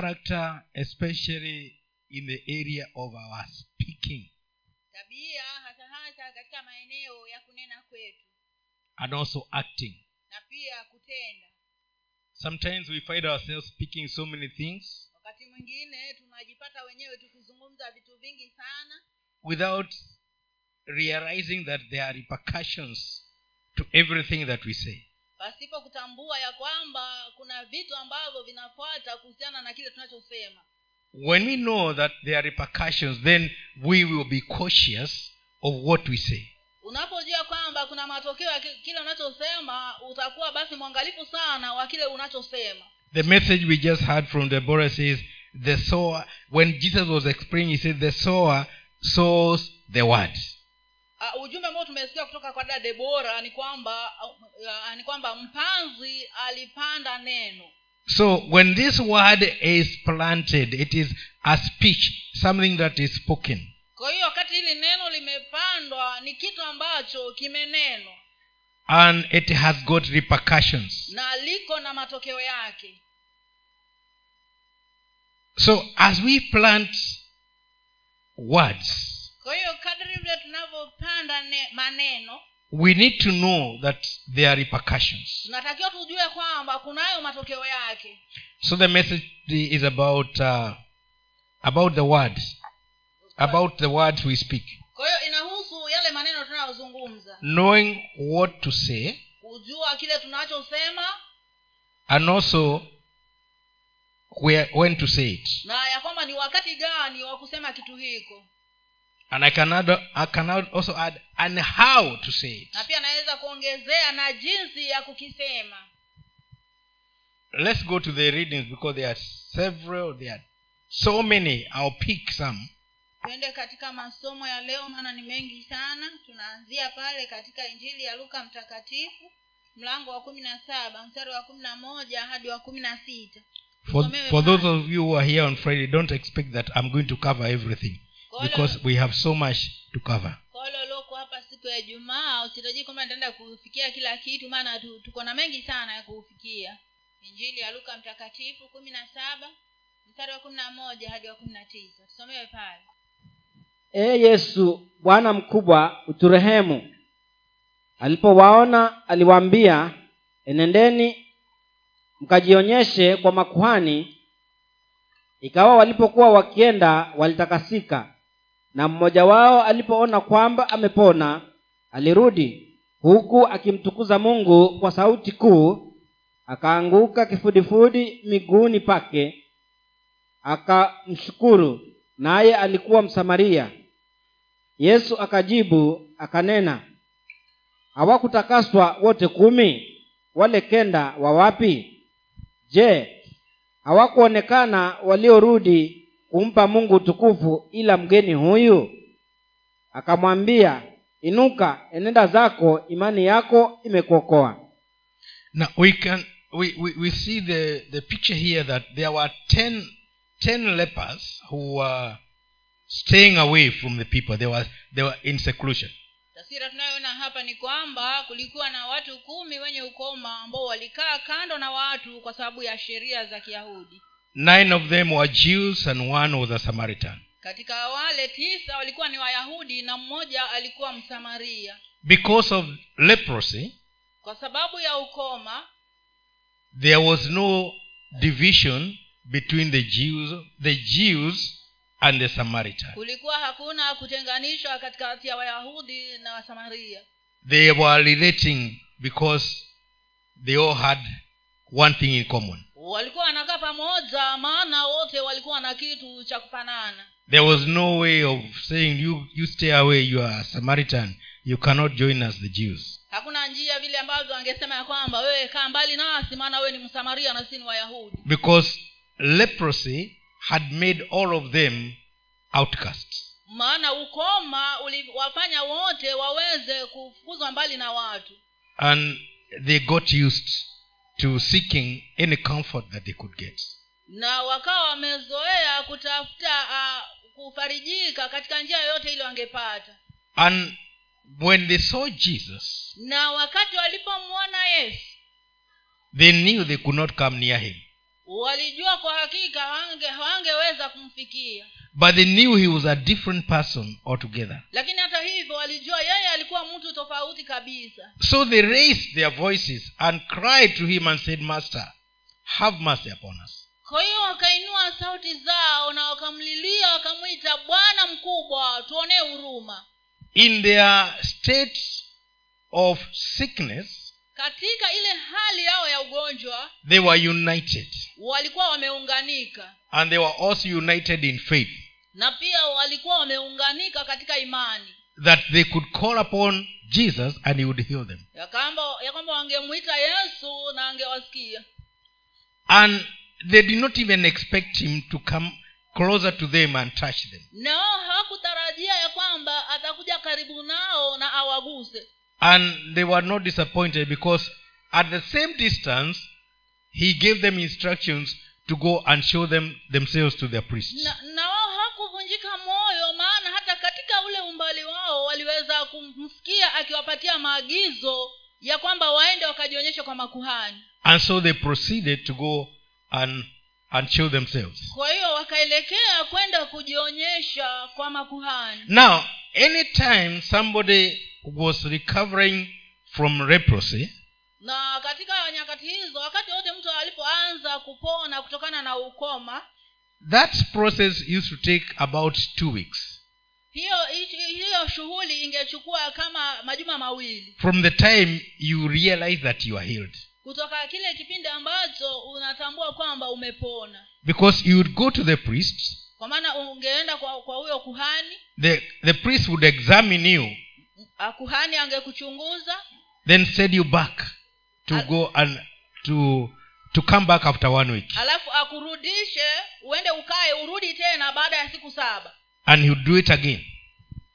character especially in the area of our speaking. Tabia hasa hasa katika maeneo ya kunena kwetu. And also acting. Na pia kutenda. Sometimes we find ourselves speaking so many things wakati mwingine tunajipata wenyewe tukizungumza vitu vingi sana. without realizing that there are repercussions to everything that we say pasipo kutambua ya kwamba kuna vitu ambavyo vinafuata kuhusiana na kile tunachosema. When we know that there are repercussions then we will be cautious of what we say. Unapojua kwamba kuna matokeo ya kile unachosema utakuwa basi mwangalifu sana wa kile unachosema. The message we just heard from deborah says the sower when jesus was explaining he said the sower sows the word uh, ujumbe ambao tumesikia kutoka kwa dada debora ni kwamba uh, ni kwamba mpanzi alipanda neno. So when this word is planted it is a speech something that is spoken. Kwa hiyo wakati hili neno limepandwa ni kitu ambacho kimenenwa. And it has got repercussions. Na liko na matokeo yake. So as we plant words kwa hiyo kadri vile tunavyopanda maneno we need to know that there are repercussions. tunatakiwa tujue kwamba kunayo matokeo yake. So the message is about uh, about the word about the words we speak. Kwa hiyo inahusu yale maneno tunayozungumza. Knowing what to say kujua kile tunachosema and also where, when to say it. na ya kwamba ni wakati gani wa kusema kitu hiko and i can, add, I can also add and how to say it. Na pia naweza kuongezea na jinsi ya kukisema. Let's go to the readings because there are several there are so many. I'll pick some. Twende katika masomo ya leo maana ni mengi sana. Tunaanzia pale katika injili ya luka mtakatifu mlango wa kumi na saba mstari wa kumi na moja hadi wa kumi na sita. For, for those of you who are here on friday don't expect that i'm going to cover everything because we have so much to cover. Wale walioko hapa siku ya jumaa usitarajii kwamba nitaenda kufikia kila kitu maana tuko na mengi sana ya kufikia. Injili ya luka mtakatifu kumi na saba mstari wa kumi na moja hadi wa kumi na tisa. Tusomewe pale. Ee yesu bwana mkubwa uturehemu. Alipowaona aliwaambia enendeni mkajionyeshe kwa makuhani. Ikawa walipokuwa wakienda walitakasika na mmoja wao alipoona kwamba amepona alirudi huku akimtukuza mungu kwa sauti kuu akaanguka kifudifudi miguuni pake akamshukuru naye alikuwa msamaria. Yesu akajibu akanena hawakutakaswa wote kumi? Wale kenda wa wapi? Je hawakuonekana waliorudi kumpa mungu utukufu ila mgeni huyu? Akamwambia inuka enenda zako imani yako imekuokoa. Now we can we, we, we see the, the picture here that there were ten, ten lepers who were staying away from the people. They were, they were in seclusion. Taswira tunayoona hapa ni kwamba kulikuwa na watu kumi wenye ukoma ambao walikaa kando na watu kwa sababu ya sheria za kiyahudi nine of them were jews and one was a samaritan. Katika wale tisa walikuwa ni wayahudi na mmoja alikuwa msamaria. Because of leprosy kwa sababu ya ukoma there was no division between the jews the jews and the samaritan. kulikuwa hakuna kutenganishwa katikati ya wayahudi na wasamaria. They were relating because they all had one thing in common walikuwa wanakaa pamoja maana wote walikuwa na kitu cha kufanana. There was no way of saying you you stay away you are a samaritan. You cannot join us the jews. Hakuna njia vile ambavyo angesema ya kwamba wewe kaa mbali nasi maana wewe ni msamaria na si ni wayahudi. Because leprosy had made all of them outcasts. Maana ukoma uliwafanya wote waweze kufukuzwa mbali na watu. And they got used to seeking any comfort that they could get. Na wakawa wamezoea kutafuta uh, kufarijika katika njia yoyote ile wangepata. And when they saw jesus na wakati walipomwona yesu they knew they could not come near him. walijua kwa hakika hawange- hawangeweza kumfikia but they knew he was a different person altogether. Lakini hata hivyo walijua yeye alikuwa mtu tofauti kabisa. So they raised their voices and cried to him and said master have mercy upon us. Kwa hiyo wakainua sauti zao na wakamlilia wakamwita bwana mkubwa tuonee huruma. In their state of sickness katika ile hali yao ya ugonjwa they were united. walikuwa wameunganika. And they were also united in faith na pia walikuwa wameunganika katika imani. That they could call upon jesus and he would heal them. Ya kwamba wangemwita yesu na angewasikia. And they did not even expect him to come closer to them and touch them. Nao hawakutarajia ya kwamba atakuja karibu nao na awaguse. And they were not disappointed because at the same distance he gave them instructions to go and show them themselves to their priests. Na, na wao moyo maana hata katika ule umbali wao waliweza kumsikia akiwapatia maagizo ya kwamba waende wakajionyesha kwa makuhani. And so they proceeded to go and and show themselves. Kwa hiyo wakaelekea kwenda kujionyesha kwa makuhani. Now anytime somebody was recovering from leprosy na katika nyakati hizo wakati wote mtu alipoanza kupona kutokana na ukoma that process used to take about two weeks. Hiyo hiyo shughuli ingechukua kama majuma mawili. From the time you realize that you are healed. Kutoka kile kipindi ambacho unatambua kwamba umepona. Because you would go to the priest. Kwa maana ungeenda kwa kwa huyo kuhani. The, the priest would examine you. Kuhani angekuchunguza. Then send you back to Al- go and to to come back after one week. Alafu akurudishe uende ukae urudi tena baada ya siku saba. And he would do it again.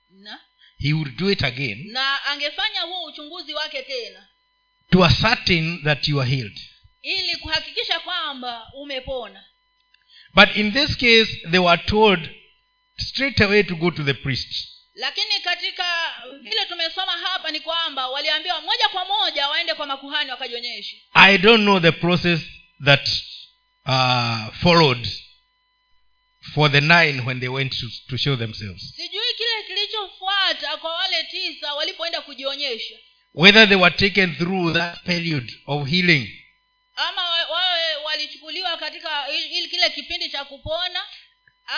Na? He would do it again na angefanya huo uchunguzi wake tena. to ascertain that you are healed. Ili kuhakikisha kwamba umepona. But in this case they were told straight away to go to the priest lakini katika vile tumesoma hapa ni kwamba waliambiwa moja kwa moja waende kwa makuhani wakajionyeshe i don't know the process that uh, followed for the nine when they went to, to show themselves. Sijui kile kilichofuata kwa wale tisa walipoenda kujionyesha. Whether they were taken through that period of healing. Ama wawe walichukuliwa katika kile kipindi cha kupona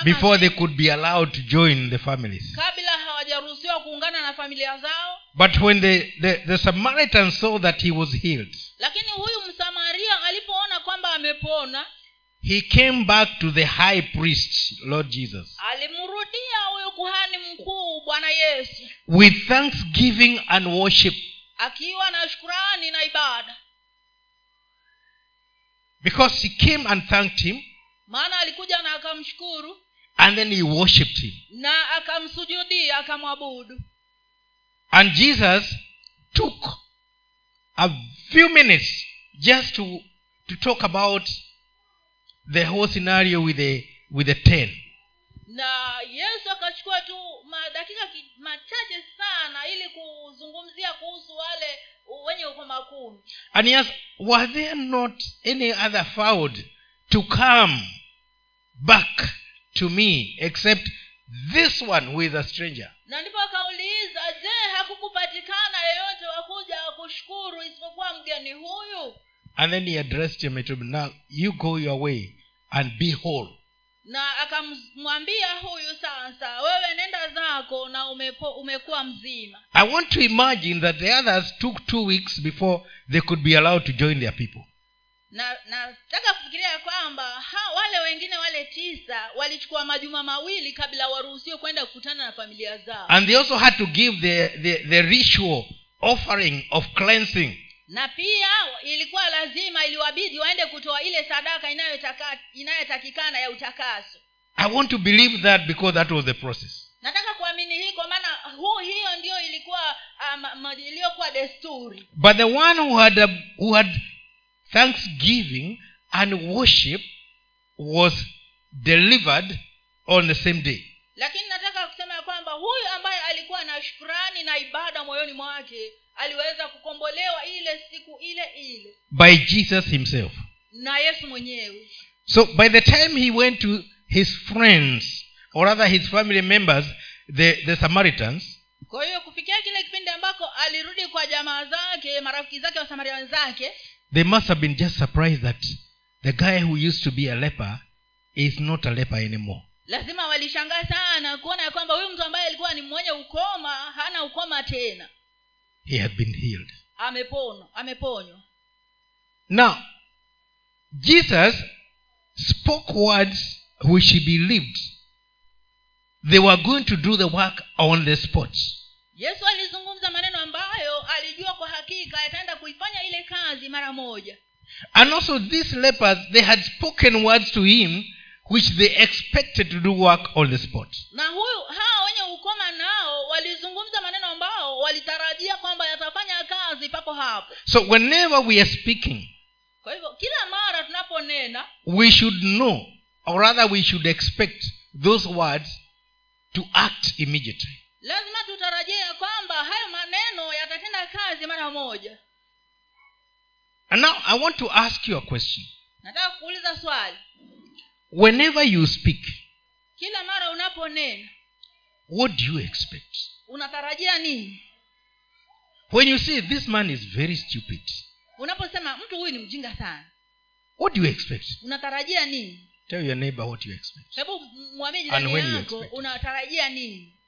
before they could be allowed to join the families. Kabla hawajaruhusiwa kuungana na familia zao. But when the, the, the samaritan saw that he was healed lakini huyu msamaria alipoona kwamba amepona he came back to the high priest lord jesus. alimrudia huyu kuhani mkuu bwana yesu. With thanksgiving and worship. Akiwa na shukurani na ibada. Because he came and thanked him maana alikuja na akamshukuru. And then he worshipped him. Na akamsujudia akamwabudu. And jesus took a few minutes just to to talk about the whole scenario with the with the ten. Na yesu akachukua tu madakika machache sana ili kuzungumzia kuhusu wale wenye ukoma kumi and yes, were there not any other found to come back to me except this one who is a stranger. Na ndipo akauliza je hakukupatikana yeyote wakuja kushukuru isipokuwa mgeni huyu? And then he addressed him to now you go your way and be whole. Na akamwambia huyu sasa wewe nenda zako na umepo, umekuwa mzima. I want to imagine that the others took two weeks before they could be allowed to join their people na nataka kufikiria kwamba ha, wale wengine wale tisa walichukua majuma mawili kabla waruhusiwe kwenda kukutana na familia zao. And they also had to give the, the, the ritual offering of cleansing. Na pia ilikuwa lazima iliwabidi waende kutoa ile sadaka inayotakikana ya utakaso. I want to believe that because that was the process. Nataka kuamini hii kwa maana huu hiyo ndio ilikuwa um, iliyokuwa desturi. But the one who had, who had thanksgiving and worship was delivered on the same day. Lakini nataka kusema ya kwamba huyu ambaye alikuwa na shukurani na ibada moyoni mwake aliweza kukombolewa ile siku ile ile. By jesus himself. Na yesu mwenyewe. So by the time he went to his friends, or rather his family members, the, the Samaritans, kwa hiyo kufikia kile kipindi ambako alirudi kwa jamaa zake marafiki zake wasamaria wenzake they must have been just surprised that the guy who used to be a leper is not a leper anymore. lazima walishangaa sana kuona ya kwamba huyu mtu ambaye alikuwa ni mwenye ukoma hana ukoma tena He had been healed. ameponywa ameponywa Now, Jesus spoke words which he believed they were going to do the work on the spot. yesu alizungumza maneno kazi mara moja And also, these lepers, they had spoken words to him which they expected to do work on the spot. na huyu hawa wenye ukoma nao walizungumza maneno ambao walitarajia kwamba yatafanya kazi papo hapo So, whenever we are speaking, kwa hivyo kila mara tunaponena we should know, or rather, we should expect those words to act immediately. lazima tutarajie kwamba hayo maneno yatatenda kazi mara moja And now, I want to ask you a question. nataka kuuliza swali Whenever you speak, kila mara unaponena what do you expect? unatarajia nini When you say this man is very stupid, unaposema mtu huyu ni mjinga sana what do you expect? unatarajia nini Tell your neighbor what you expect. hebu mwambie And jirani yako expect. unatarajia nini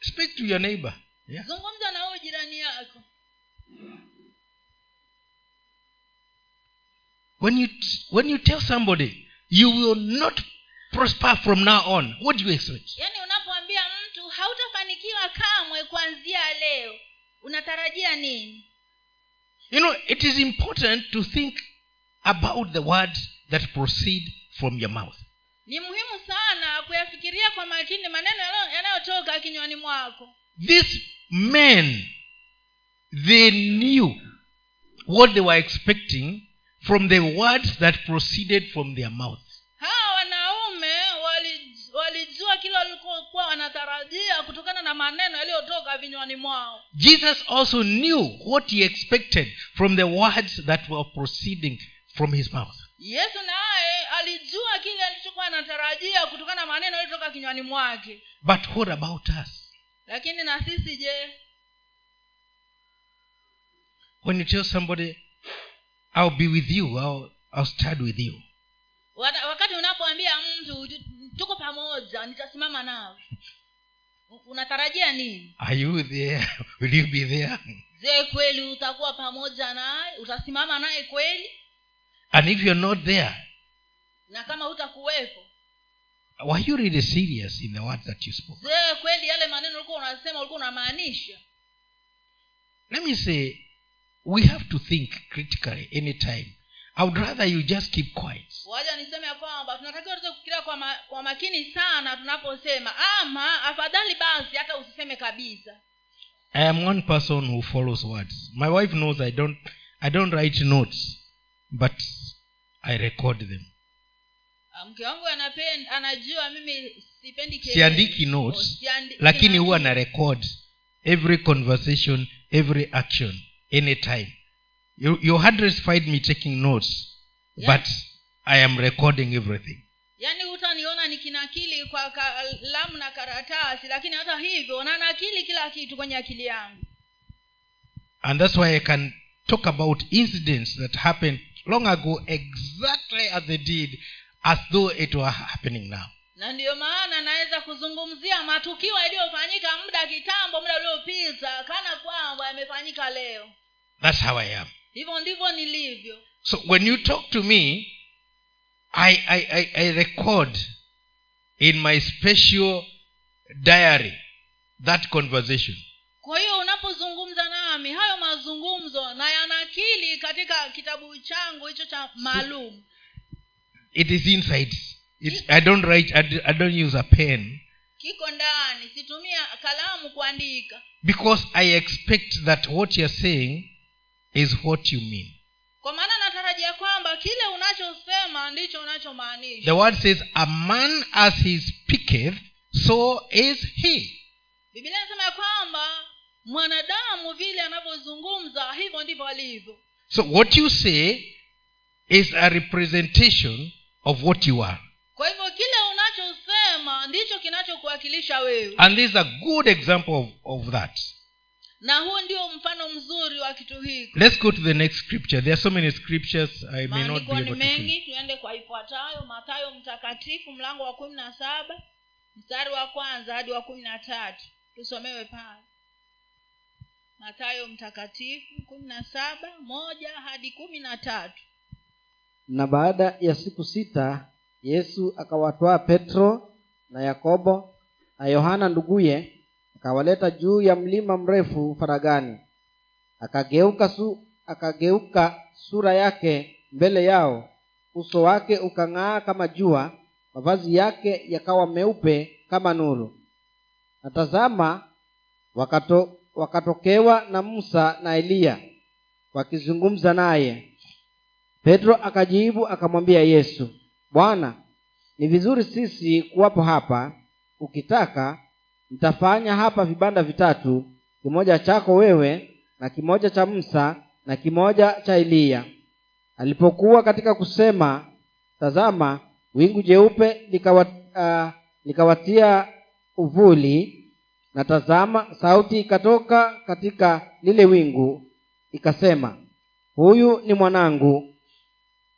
Speak to your neighbor. Yeah. zungumza na huyu jirani yako When you when you tell somebody you will not prosper from now on, what do you expect? yani unapoambia mtu hautafanikiwa kamwe kuanzia leo unatarajia nini You know, it is important to think about the words that proceed from your mouth. ni muhimu sana kuyafikiria kwa makini maneno yanayotoka kinywani mwako These men, they knew what they were expecting from the words that proceeded from their mouth. hawa wanaume walijua kile walikuwa wanatarajia kutokana na maneno yaliyotoka vinywani mwao Jesus also knew what he expected from the words that were proceeding from his mouth. yesu naye alijua kile alichokuwa anatarajia kutokana na maneno yaliyotoka kinywani mwake But what about us? Lakini na sisi je When you tell somebody, I'll be with you, I'll, I'll stand with you. Wakati unapoambia mtu tuko pamoja nitasimama nawe unatarajia nini Are you there? Will you be there? je kweli utakuwa pamoja naye utasimama naye kweli And if you're not there, na kama hutakuwepo were you really serious in the words that you spoke? je kweli yale maneno ulikuwa unasema ulikuwa unamaanisha Let me say, we have to think critically anytime. I would rather you just keep quiet. waja niseme ya kwamba tunatakiwa tuweze kufikiria kwa, ma, kwa makini sana tunaposema ama afadhali basi hata usiseme kabisa I am one person who follows words. My wife knows I don't I don't write notes, but I record them. Mke wangu anapenda anajua mimi sipendi. Siandiki notes, Oh, siandi- lakini huwa na record every conversation every action anytime you, your find me taking notes Yeah. but i am recording everything yaani hutaniona nikinakili kwa kalamu na karatasi lakini hata hivyo nanakili kila kitu kwenye akili yangu and that's why i can talk about incidents that happened long ago exactly as they did as though it were happening now. Na ndiyo maana naweza kuzungumzia matukio yaliyofanyika muda kitambo muda uliopita kana kwamba yamefanyika leo. That's how i am. Hivyo ndivyo nilivyo. So when you talk to me i i i, I record in my special diary that conversation. Kwa hiyo unapozungumza nami hayo mazungumzo na yanakili katika kitabu changu hicho cha maalum it is inside. It, i don't write I, I don't use a pen. Kiko ndani situmia kalamu kuandika. Because i expect that what you're saying is what you mean. Kwa maana natarajia kwamba kile unachosema ndicho unachomaanisha. The word says a man as he speaketh so is he. Biblia inasema ya kwamba mwanadamu vile anavyozungumza hivyo ndivyo alivyo. So what you say is a representation of what you are. kwa hivyo kile unachosema ndicho kinachokuwakilisha wewe. And this is a good example of, of that. na huu ndio mfano mzuri wa kitu hiki. Let's go to the next scripture. There are so many scriptures I may not be able mengi. tuende kwa ifuatayo matayo mtakatifu mlango wa kumi na saba mstari wa kwanza hadi wa kumi na tatu. Tusomewe pale. Matayo mtakatifu kumi na saba moja hadi kumi na tatu na baada ya siku sita yesu akawatwaa petro na yakobo na yohana nduguye akawaleta juu ya mlima mrefu faragani. Akageuka su, akageuka sura yake mbele yao uso wake ukang'aa kama jua mavazi yake yakawa meupe kama nuru. Na tazama wakato, wakatokewa na musa na eliya wakizungumza naye petro akajibu akamwambia yesu bwana ni vizuri sisi kuwapo hapa ukitaka ntafanya hapa vibanda vitatu kimoja chako wewe na kimoja cha musa na kimoja cha eliya. Alipokuwa katika kusema tazama wingu jeupe likawa, uh, likawatia uvuli na tazama sauti ikatoka katika lile wingu ikasema huyu ni mwanangu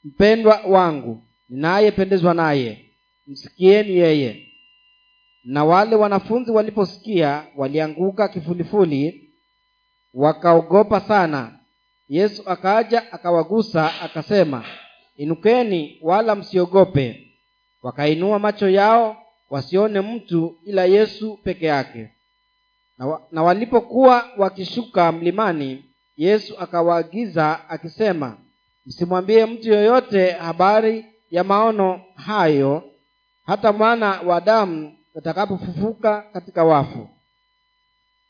mpendwa wangu ninayependezwa naye msikieni yeye. Na wale wanafunzi waliposikia walianguka kifulifuli wakaogopa sana. Yesu akaja akawagusa akasema inukeni wala msiogope. Wakainua macho yao wasione mtu ila yesu peke yake. Na, wa, na walipokuwa wakishuka mlimani yesu akawaagiza akisema msimwambie mtu yoyote habari ya maono hayo hata mwana wa damu atakapofufuka katika wafu.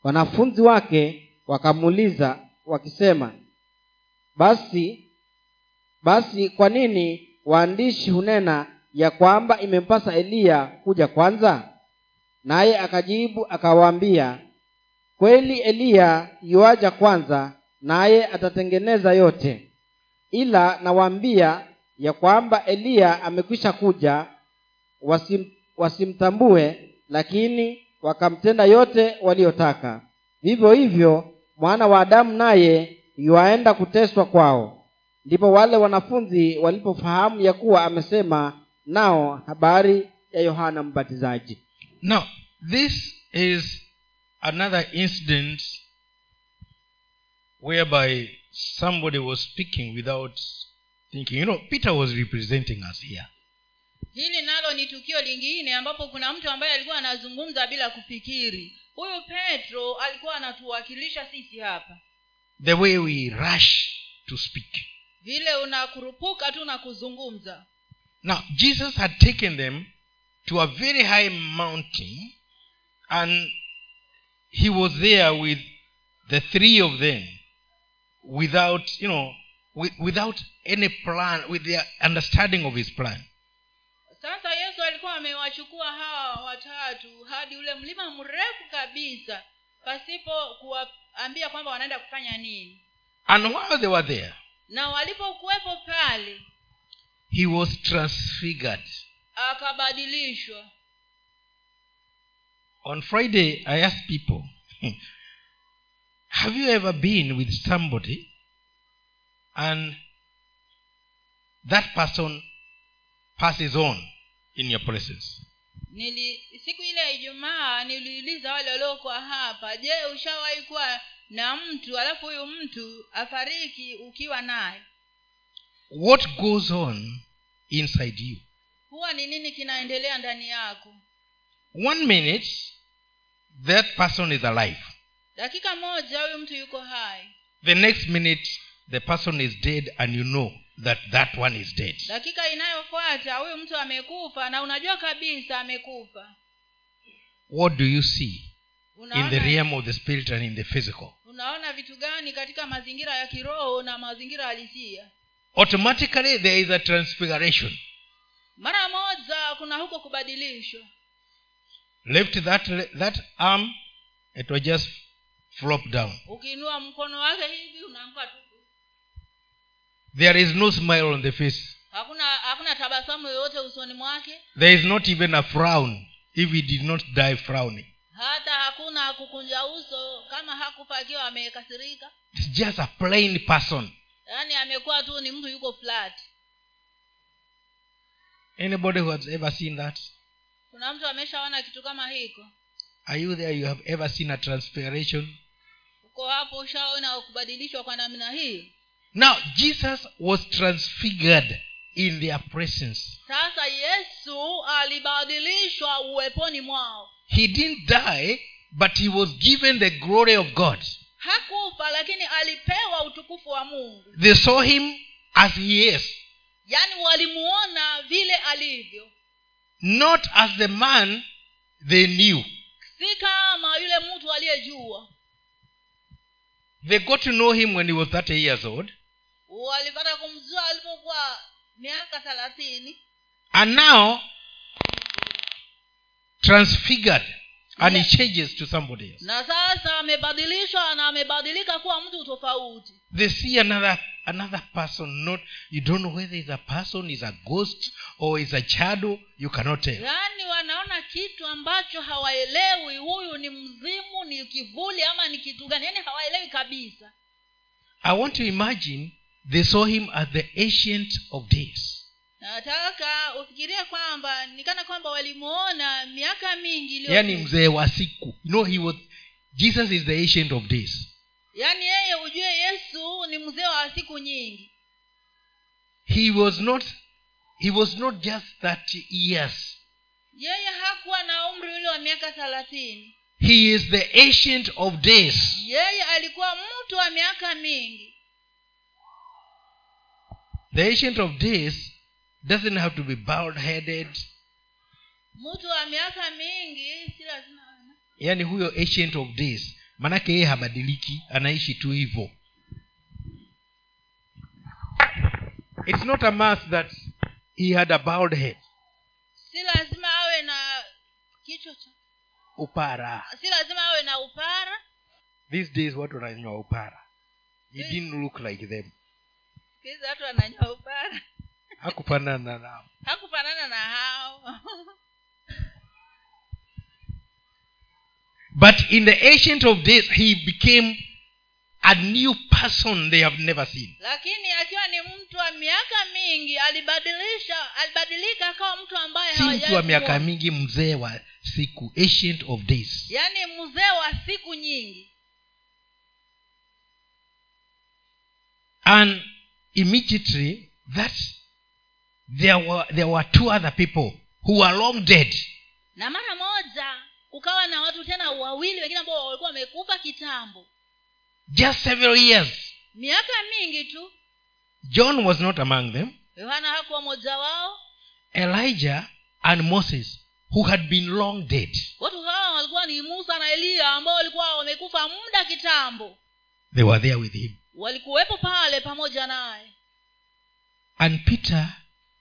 Wanafunzi wake wakamuuliza wakisema basi basi kwa nini waandishi hunena ya kwamba imempasa eliya kuja kwanza? Naye akajibu akawaambia kweli eliya yuaja kwanza naye atatengeneza yote ila nawaambia ya kwamba eliya amekwisha kuja wasim, wasimtambue lakini wakamtenda yote waliyotaka vivyo hivyo mwana wa adamu naye yuaenda kuteswa kwao. Ndipo wale wanafunzi walipofahamu ya kuwa amesema nao habari ya yohana mbatizaji. Now, this is another incident whereby somebody was speaking without thinking. You know, Peter was representing us here. hili nalo ni tukio lingine ambapo kuna mtu ambaye alikuwa anazungumza bila kufikiri huyu petro alikuwa anatuwakilisha sisi hapa The way we rush to speak. vile unakurupuka tu na kuzungumza Now, Jesus had taken them to a very high mountain, and he was there with the three of them without, you know, with, without any plan, with their understanding of his plan. sasa yesu alikuwa amewachukua hawa watatu hadi ule mlima mrefu kabisa pasipo kuwaambia kwamba wanaenda kufanya nini And while they were there, na walipokuwepo pale he was transfigured. akabadilishwa On Friday, I asked people, Have you ever been with somebody and that person passes on in your presence? nili siku ile ya ijumaa niliuliza wale waliokuwa hapa je ushawahi kuwa na mtu alafu huyu mtu afariki ukiwa naye What goes on inside you? huwa ni nini kinaendelea ndani yako One minute, that person is alive. Dakika moja huyu mtu yuko hai The next minute, the person is dead, and you know that that one is dead. dakika inayofuata huyu mtu amekufa na unajua kabisa amekufa What do you see in the realm of the spirit and in the physical? unaona vitu gani katika mazingira ya kiroho na mazingira halisia Automatically, there is a transfiguration. mara moja kuna huko kubadilishwa Left that, that arm, it was just flop down. Ukiinua mkono wake hivi unaanguka tu. There is no smile on the face. Hakuna hakuna tabasamu yoyote usoni mwake. There is not even a frown if he did not die frowning. Hata hakuna kukunja uso kama hakufa akiwa amekasirika. It's just a plain person. Yaani amekuwa tu ni mtu yuko flat. Anybody who has ever seen that? Kuna mtu ameshaona kitu kama hiko? Are you there? You have ever seen a transfiguration uko hapo ushaona kubadilishwa kwa namna hii? Now jesus was transfigured in their presence. Sasa yesu alibadilishwa uweponi mwao. He didn't die but he was given the glory of god. Hakufa lakini alipewa utukufu wa mungu. They saw him as he is yaani walimuona vile alivyo. not as the man they knew. Si kama yule mtu aliyejua they got to know him when he was 30 years old. Walipata kumjua alipokuwa miaka thelathini. And now transfigured and he changes to somebody else. Na sasa amebadilishwa na amebadilika kuwa mtu tofauti. They see another another person not you don't know whether is a person is a ghost or is a shadow you cannot tell. Yaani wanaona kitu ambacho hawaelewi huyu ni mzimu ni kivuli ama ni kitu gani? Yaani hawaelewi kabisa. I want to imagine they saw him as the ancient of days nataka ufikirie kwamba nikana kwamba walimuona miaka mingi yaani yani mzee wa siku. You know he was jesus is the ancient of days. Yaani yeye ujue yesu ni mzee wa siku nyingi. He was not he was not just 30 years. Yeye hakuwa na umri ule wa miaka thelathini. He is the ancient of days. Yeye alikuwa mtu wa miaka mingi. The ancient of days doesn't have to be bald headed mtu wa miaka mingi si lazima yaani huyo ancient of days manake yeye habadiliki anaishi tu hivyo. It's not a must that he had a bald head. Si lazima awe na kichwa cha upara. si lazima awe na upara. These days watu wananywa upara. He didn't look like them. Siku hizi watu wananywa upara hakufanana nao hakufanana na hao but in the ancient of days he became a new person they have never seen. Lakini akiwa ni mtu wa miaka mingi alibadilisha alibadilika akawa mtu ambaye si mtu wa miaka mingi mzee wa siku ancient of days. Yaani mzee wa siku nyingi. And immediately that there were there were two other people who were long dead. Na mara moja kukawa na watu tena wawili wengine ambao walikuwa wamekufa kitambo. Just several years. Miaka mingi tu. John was not among them. Yohana hakuwa moja wao. Elijah and moses who had been long dead. Watu hawa walikuwa ni musa na eliya ambao walikuwa wamekufa muda kitambo. They were there with him. Walikuwepo pale pamoja naye. And peter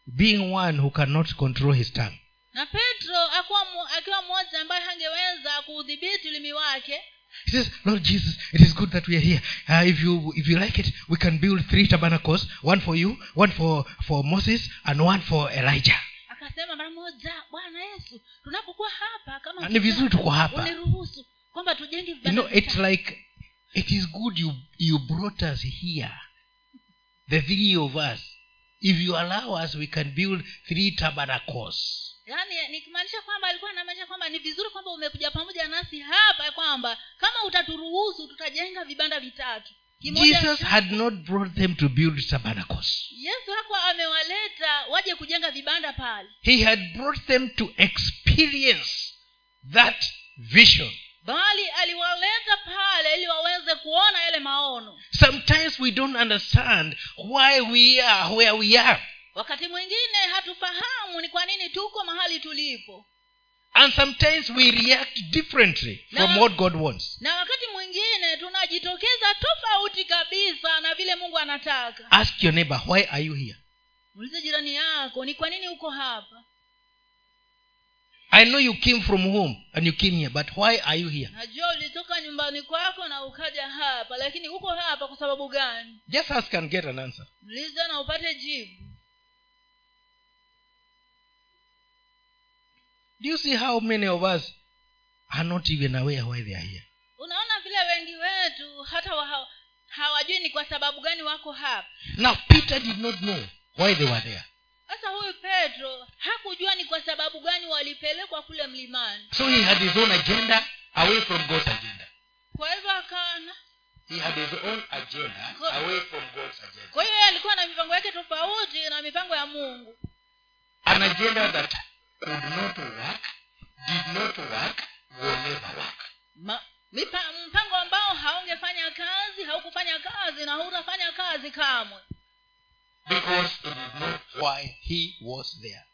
being one who cannot control his tongue. Na petro akuwa akiwa mmoja ambaye hangeweza kuudhibiti ulimi wake. He says lord jesus it is good that we are here. Uh, if you if you like it we can build three tabernacles one for you one for for moses and one for elijah. Akasema mara moja bwana yesu tunapokuwa hapa kama ni vizuri tuko hapa. uniruhusu kwamba tujenge you know it's like it is good you you brought us here the three of us if you allow us we can build three tabernacles. Yaani nikimaanisha kwamba alikuwa anamaanisha kwamba ni vizuri kwamba umekuja pamoja nasi hapa kwamba kama utaturuhusu tutajenga vibanda vitatu. Jesus had not brought them to build tabernacles. Yesu hakuwa amewaleta waje kujenga vibanda pale. He had brought them to experience that vision bali aliwaleta pale ili waweze kuona yale maono. Sometimes we don't understand why we are where we are. Wakati mwingine hatufahamu ni kwa nini tuko mahali tulipo. And sometimes we react differently from Na- what god wants. na wakati mwingine tunajitokeza tofauti kabisa na vile mungu anataka. Ask your neighbor why are you here? Muulize jirani yako ni kwa nini uko hapa i know you came from home and you came here but why are you here? Najua ulitoka nyumbani kwako na ukaja hapa lakini uko hapa kwa sababu gani? Just ask and get an answer. Uliza na upate jibu. Do you see how many of us are not even aware why they are here? Unaona vile wengi wetu hata hawajui ni kwa sababu gani wako hapa. Now peter did not know why they were there sasa huyu petro hakujua ni kwa sababu gani walipelekwa kule mlimani. So he had his own agenda away from god's agenda. Kwa hivyo akaona. He had his own agenda away from god's agenda. Kwa hiyo alikuwa na mipango yake tofauti na mipango ya mungu. An agenda that could not work did not work will never work. Ma, mipa, mpango ambao haungefanya kazi haukufanya kazi na hutafanya kazi kamwe because he did not why he was there.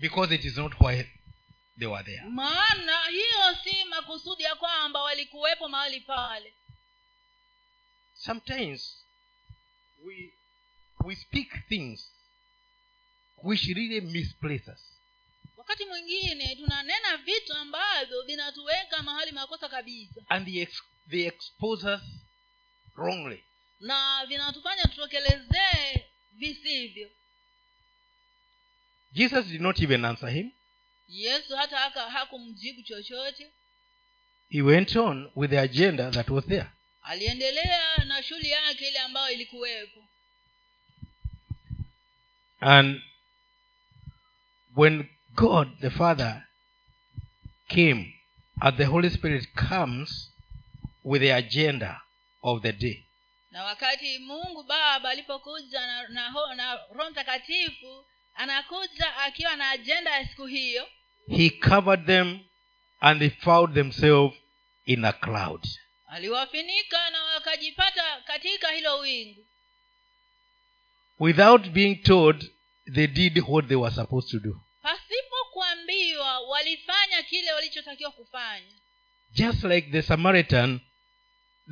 Because it is not why they were there. Maana hiyo si makusudi ya kwamba walikuwepo mahali pale. Sometimes we we speak things which really misplace us wakati mwingine tunanena vitu ambavyo vinatuweka mahali makosa kabisa. And they, ex- they expose us wrongly. Na vinatufanya tutokelezee visivyo. Jesus did not even answer him. Yesu hata hakumjibu chochote. He went on with the agenda that was there. Aliendelea na shughuli yake ile ambayo ilikuwepo. And when god the father came as the holy spirit comes with the agenda of the day. Na wakati mungu baba alipokuja na, na, na roho mtakatifu anakuja akiwa na ajenda ya siku hiyo he covered them and they found themselves in a cloud. aliwafinika na wakajipata katika hilo wingu. Without being told they did what they were supposed to do. Pasipo kuambiwa walifanya kile walichotakiwa kufanya. Just like the samaritan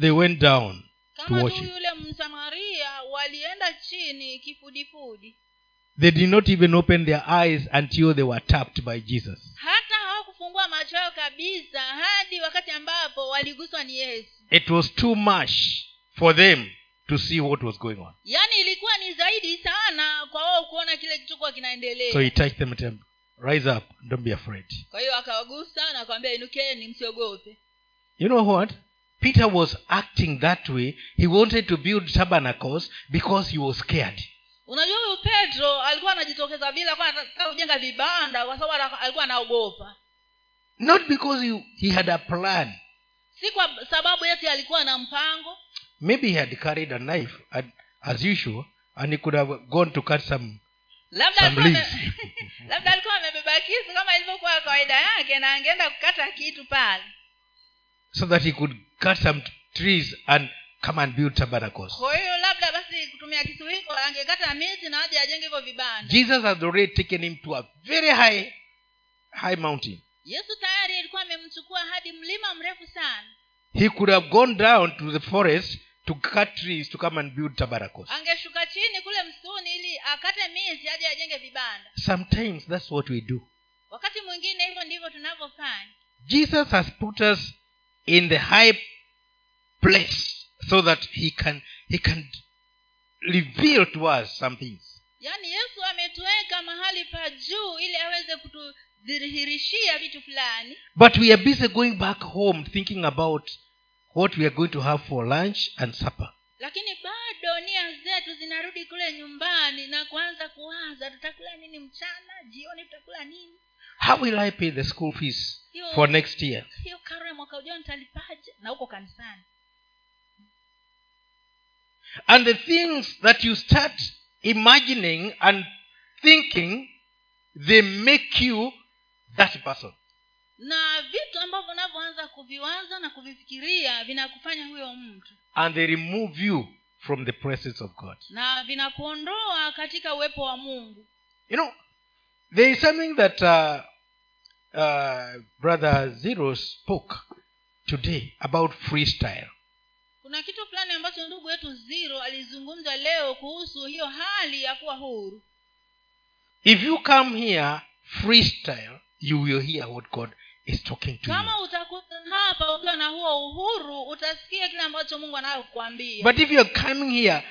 they went down to worship. yule msamaria walienda chini kifudifudi. They did not even open their eyes until they were tapped by jesus. Hata hawakufungua macho kabisa hadi wakati ambapo waliguswa ni yesu. It was too much for them to see what was going on. Yaani ilikuwa ni zaidi sana kwa wao kile kilichokuwa kinaendelea. So he touched them and said rise up don't be afraid. Kwa hiyo akawagusa na akawambia inukeni msiogope. You know what peter was acting that way. He wanted to build tabernacles because he was scared. Unajua huyu petro alikuwa anajitokeza vile alikuwa anataka kujenga vibanda kwa sababu alikuwa anaogopa. Not because he, he had a plan. Si kwa sababu yeti alikuwa na mpango. Maybe he had carried a knife and, as usual and he could have gone to cut some labda alikuwa amebeba kisu kama ilivyokuwa kawaida yake na angeenda kukata kitu pale. So that he could cut some trees and come and build tabernacles. Kwa hiyo labda basi kutumia kisu hiko angekata miti na aje ajenge hivyo vibanda. Jesus has already taken him to a very high high mountain. Yesu tayari alikuwa amemchukua hadi mlima mrefu sana. He could have gone down to the forest to cut trees to come and build tabernacles. Angeshuka chini kule msituni ili akate miti aje ajenge vibanda. Sometimes that's what we do. Wakati mwingine hivyo ndivyo tunavyofanya. Jesus has put us in the high place so that he can he can reveal to us some things. Yaani yesu ametuweka mahali pa juu ili aweze kutudhihirishia vitu fulani. But we are busy going back home thinking about what we are going to have for lunch and supper. Lakini bado nia zetu zinarudi kule nyumbani na kuanza kuwaza tutakula nini mchana? Jioni tutakula nini how will i pay the school fees hiyo, for next year? hiyo karo ya mwaka ujao nitalipaje? Na huko kanisani. And the things that you start imagining and thinking they make you that person. Na vitu ambavyo unavyoanza kuviwaza na kuvifikiria vinakufanya huyo mtu. And they remove you from the presence of god. Na vinakuondoa katika uwepo wa mungu. You know there is something that uh, uh, brother zero spoke today about freestyle. Kuna kitu fulani ambacho ndugu yetu zero alizungumza leo kuhusu hiyo hali ya kuwa huru. If you come here freestyle you will hear what god is talking to kama utakuta hapa ukiwa na huo uhuru utasikia kile ambacho mungu anayokuambia but if you're coming here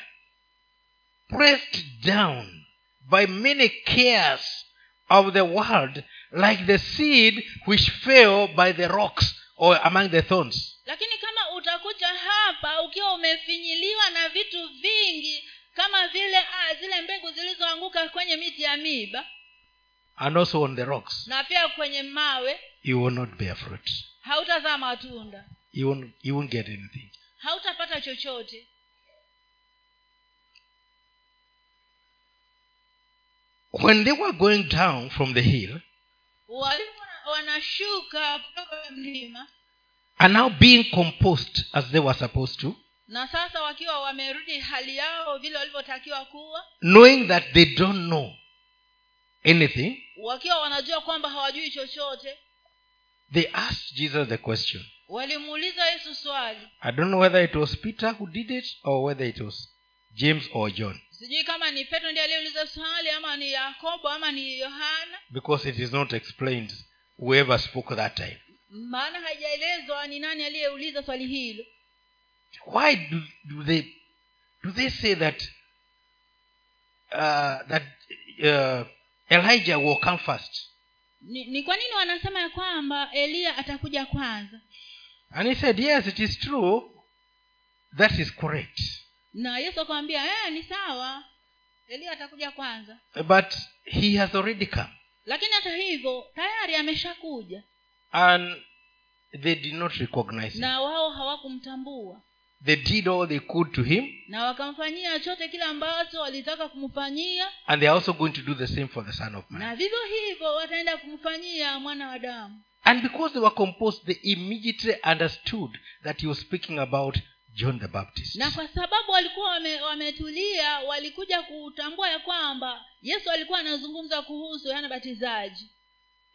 pressed down by many cares of the world like the seed which fell by the rocks or among the thorns. Lakini kama utakuja hapa ukiwa umefinyiliwa na vitu vingi kama vile ah, zile mbegu zilizoanguka kwenye miti ya miba and also on the rocks. na pia kwenye mawe you will not bear fruit. hautazaa matunda. You won't, you won't get anything. Hautapata chochote. When they were going down from the hill wanashuka kutoka mlima. Are now being composed as they were supposed to na sasa wakiwa wamerudi hali yao vile walivyotakiwa kuwa. knowing that they don't know anything wakiwa wanajua kwamba hawajui chochote. they asked jesus the question. Walimuuliza yesu swali. I don't know whether it was peter who did it or whether it was james or john sijui kama ni petro ndiye aliyeuliza swali ama ni yakobo ama ni yohana. Because it is not explained whoever spoke that time. Maana haijaelezwa ni nani aliyeuliza swali hilo. Why do, do they do they say that uh, that uh, elijah will come first? Ni, ni kwa nini wanasema ya kwamba eliya atakuja kwanza? And he said yes it is true. That is correct na yesu akamwambia eh, ni sawa. Eliya atakuja kwanza. But he has already come. Lakini hata hivyo tayari ameshakuja. And they did not recognize him. na wao hawakumtambua. They did all they could to him. Na wakamfanyia chote kile ambacho walitaka kumfanyia. And they are also going to do the same for the son of man. Na vivyo hivyo wataenda kumfanyia mwana wa damu and because they were composed they immediately understood that he was speaking about john the baptist. Na kwa sababu walikuwa wame, wametulia walikuja kutambua ya kwamba yesu alikuwa anazungumza kuhusu yohana batizaji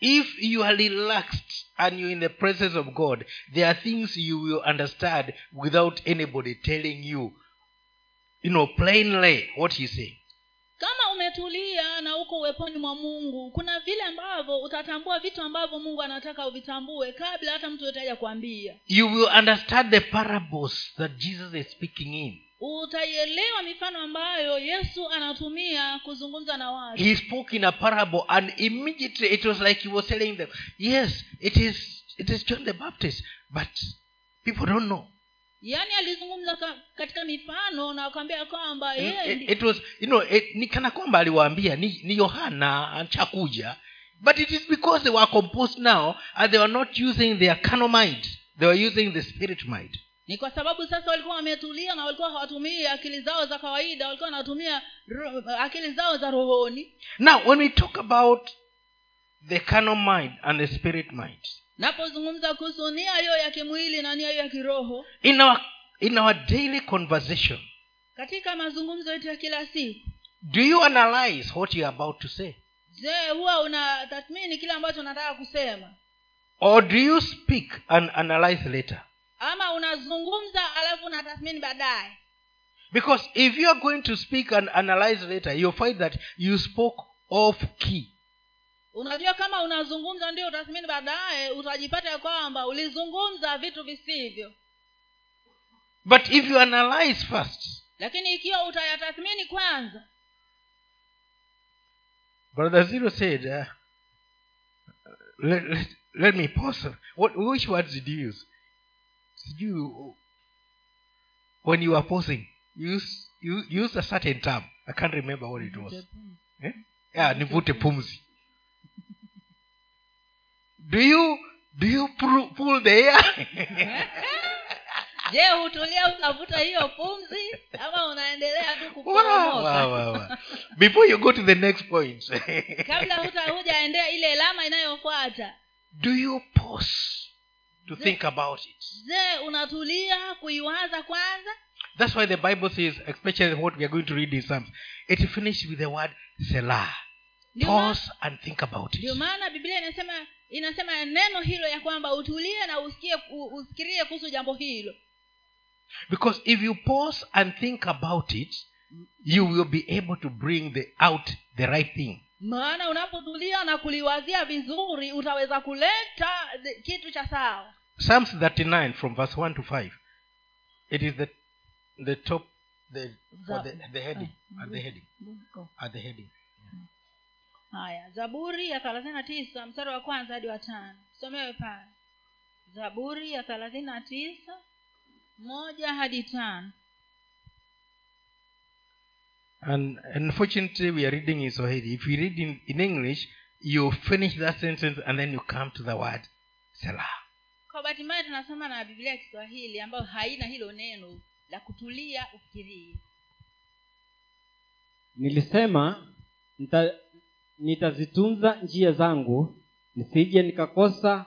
if you are relaxed and you're in the presence of god there are things you will understand without anybody telling you you know plainly what he's saying kama umetulia na uko uweponi mwa mungu kuna vile ambavyo utatambua vitu ambavyo mungu anataka uvitambue kabla hata mtu yote kuambia you will understand the parables that jesus is speaking in. Utaielewa mifano ambayo yesu anatumia kuzungumza na watu. He spoke in a parable and immediately it was like he was telling them yes it is it is john the baptist but people don't know yaani alizungumza ka, katika mifano na akwambia kwamba yeye it, it was you know it, ni kana kwamba aliwaambia ni, ni yohana chakuja but it is because they were composed now and they were not using their carnal mind. They were using the spirit mind. Ni kwa sababu sasa walikuwa wametulia na walikuwa hawatumii akili zao za kawaida walikuwa wanatumia akili zao za rohoni. Now when we talk about the carnal mind and the spirit mind napozungumza kuhusu nia hiyo ya kimwili na nia hiyo ya kiroho in our in our daily conversation katika mazungumzo yetu ya kila siku do you analyze what you are about to say? je huwa unatathmini kile ambacho unataka kusema? Or do you speak and analyze later? Ama unazungumza alafu unatathmini baadaye? Because if you are going to speak and analyze later you'll find that you spoke off key unajua kama unazungumza ndio utathmini baadaye utajipata ya kwamba ulizungumza vitu visivyo. But if you analyze first lakini ikiwa utayatathmini kwanza. Brother zero said uh, let, let, let me pause. What, which words did you use? Sijui when you were pausing you used, you you used a certain term. I can't remember what it was. Eh? yeah nivute pumzi do you do you pull, the air? Je hutulia unavuta hiyo pumzi ama unaendelea tu kuporomoka before you go to the next point. Kabla hujaendea ile lama inayofuata. Do you pause to think about it? je unatulia kuiwaza kwanza? That's why the bible says especially what we are going to read in psalms it finished with the word selah pause and think about ndio it maana biblia inasema inasema neno hilo ya kwamba utulie na usikie usikirie kuhusu jambo hilo. Because if you pause and think about it you will be able to bring the out the right thing. Maana unapotulia na kuliwazia vizuri utaweza kuleta kitu cha sawa. Psalms 39 from verse 1 to 5 it is the the top the the, the heading at the heading at the heading haya zaburi ya thelathini na tisa mstari wa kwanza hadi wa tano somewe pale zaburi ya thelathini na tisa moja hadi tano And unfortunately, we are reading in Swahili. If you read in, in English, you finish that sentence and then you come to the word Selah. kwa bahati mbaya tunasoma na biblia ya kiswahili ambayo haina hilo neno la kutulia ufikirie nilisema nita, nitazitunza njia zangu nisije nikakosa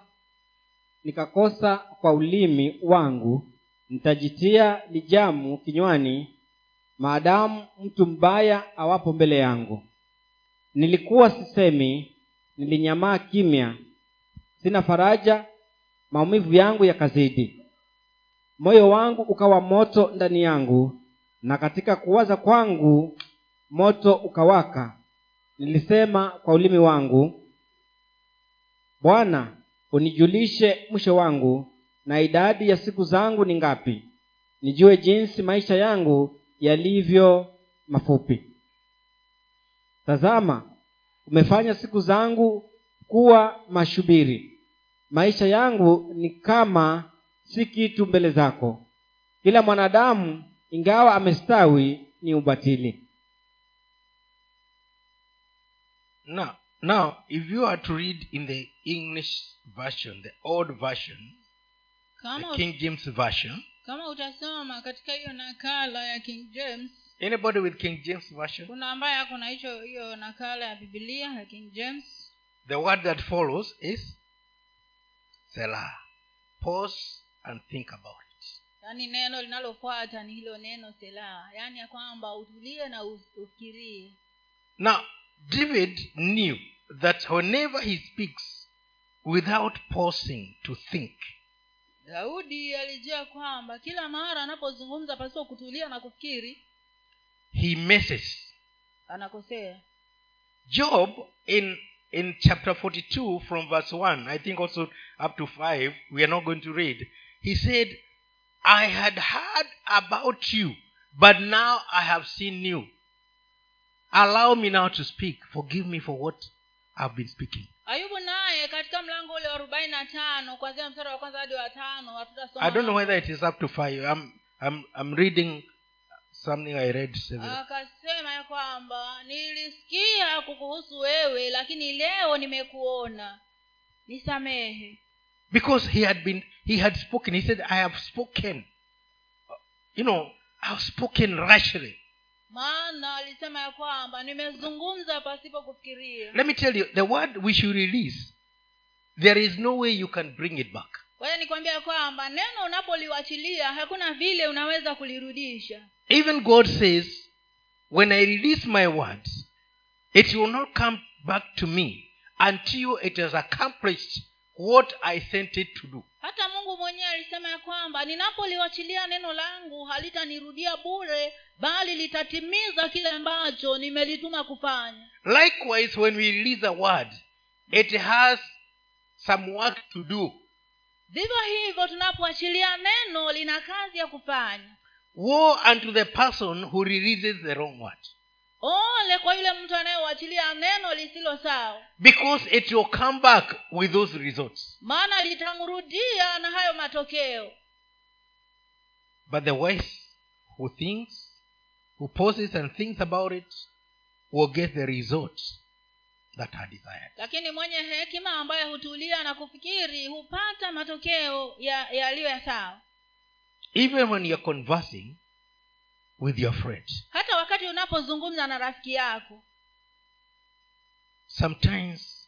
nikakosa kwa ulimi wangu. Nitajitia lijamu kinywani maadamu mtu mbaya awapo mbele yangu. Nilikuwa sisemi nilinyamaa kimya. Sina faraja maumivu yangu yakazidi. Moyo wangu ukawa moto ndani yangu na katika kuwaza kwangu moto ukawaka nilisema kwa ulimi wangu bwana unijulishe mwisho wangu na idadi ya siku zangu ni ngapi? Nijue jinsi maisha yangu yalivyo mafupi. Tazama umefanya siku zangu kuwa mashubiri maisha yangu ni kama si kitu mbele zako. Kila mwanadamu ingawa amestawi ni ubatili Now, now, if you are to read in the English version, the old version, kama, the King James version, kama utasoma katika hiyo nakala ya king james anybody with King James version, kuna ambaye ako na hicho hiyo nakala ya bibilia ya king james the word that follows is Selah. Pause and think about it. yaani neno linalofuata ni hilo neno selaha yaani ya kwamba utulie na ufikirie Now, David knew that whenever he speaks without pausing to think, daudi alijua kwamba kila mara anapozungumza pasipo kutulia na kufikiri he messes. anakosea Job in in chapter 42 from verse 1, I think also up to 5, we are not going to read. He said, I had heard about you, but now I have seen you. Allow me now to speak. Forgive me for what I've been speaking. ayubu naye katika mlango ule wa arobaini na tano kuanzia mstari wa kwanza hadi wa tano hatutasoma. I don't know whether it is up to five. I'm I'm I'm reading something I read several. akasema ya kwamba nilisikia kukuhusu wewe lakini leo nimekuona. Nisamehe. Because he had been he had spoken. He said i have spoken. You know i've spoken rashly maana alisema ya kwamba nimezungumza pasipo kufikiria. Let me tell you the word we should release there is no way you can bring it back. Kwa hiyo nikwambia kwamba neno unapoliwachilia hakuna vile unaweza kulirudisha. Even god says when i release my words it will not come back to me until it has accomplished what i sent it to do. Hata mungu mwenyewe alisema ya kwamba ninapoliwachilia neno langu halitanirudia bure bali litatimiza kile ambacho nimelituma kufanya. Likewise when we release a word it has some work to do. Vivyo hivyo tunapoachilia neno lina kazi ya kufanya. Woe unto the person who releases the wrong word ole kwa yule mtu anayewachilia neno lisilo sawa. Because it will come back with those results. Maana litamrudia na hayo matokeo. But the wise who thinks who pauses and thinks about it will get the results that are desired. Lakini mwenye hekima ambaye hutulia na kufikiri hupata matokeo yaliyo ya sawa. Even when you're conversing with your friend hata wakati unapozungumza na rafiki yako. Sometimes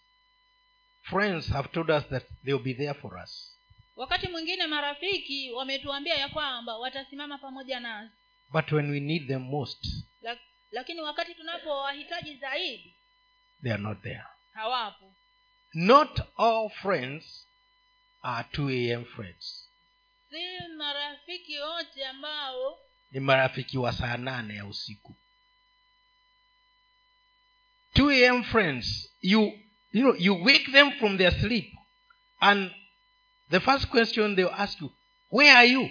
friends have told us that they will be there for us. Wakati mwingine marafiki wametuambia ya kwamba watasimama pamoja nasi. But when we need them most Lak, lakini wakati tunapowahitaji zaidi they are not there. hawapo. Not all friends are 2 am friends. Si marafiki wote ambao ni marafiki wa saa nane ya usiku 2 a.m. friends, you you know you wake them from their sleep, and the first question they ask you, "Where are you?"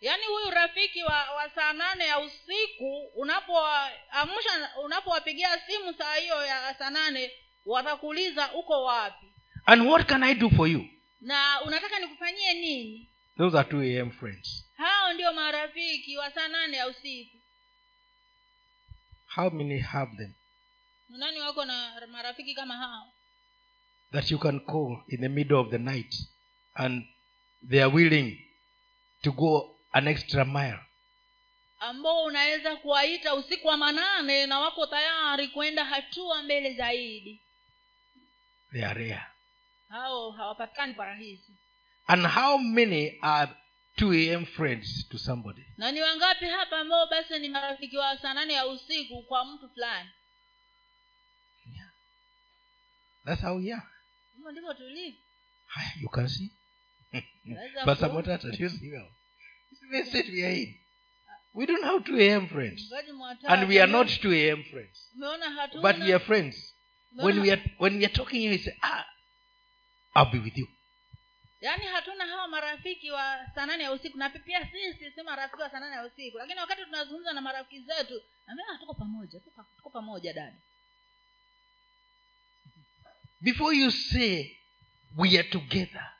yaani huyu rafiki wa, wa saa nane ya usiku unapoamsha unapowapigia simu saa hiyo ya saa nane watakuuliza uko wapi And what can I do for you? na unataka nikufanyie nini Those are 2 a.m. friends. hao ndio marafiki wa saa nane ya usiku How many have them Ni nani wako na marafiki kama hao that you can call in the middle of the night and they are willing to go an extra mile? ambao unaweza kuwaita usiku wa manane na wako tayari kwenda hatua mbele zaidi They are rare. hao hawapatikani kwa rahisi And how many are 2 a.m. friends to somebody? na ni wangapi hapa ambao basi ni marafiki wa saa nane ya usiku kwa mtu fulani That's how we are. ndivyo tulivyo Hi, You can see. Unaweza Pastor ku- Motata, do you well? It's state we are in. We don't have 2 a.m. friends. And we are not 2 a.m. friends. But we are friends. When we are when we are talking, you say, ah, I'll be with you. Yaani hatuna hawa marafiki wa saa nane ya usiku na pia sisi si marafiki wa saa nane ya usiku. Lakini wakati tunazungumza na marafiki zetu naambia "Ah, tuko pamoja tuko, tuko pamoja dada. Before you say we are together,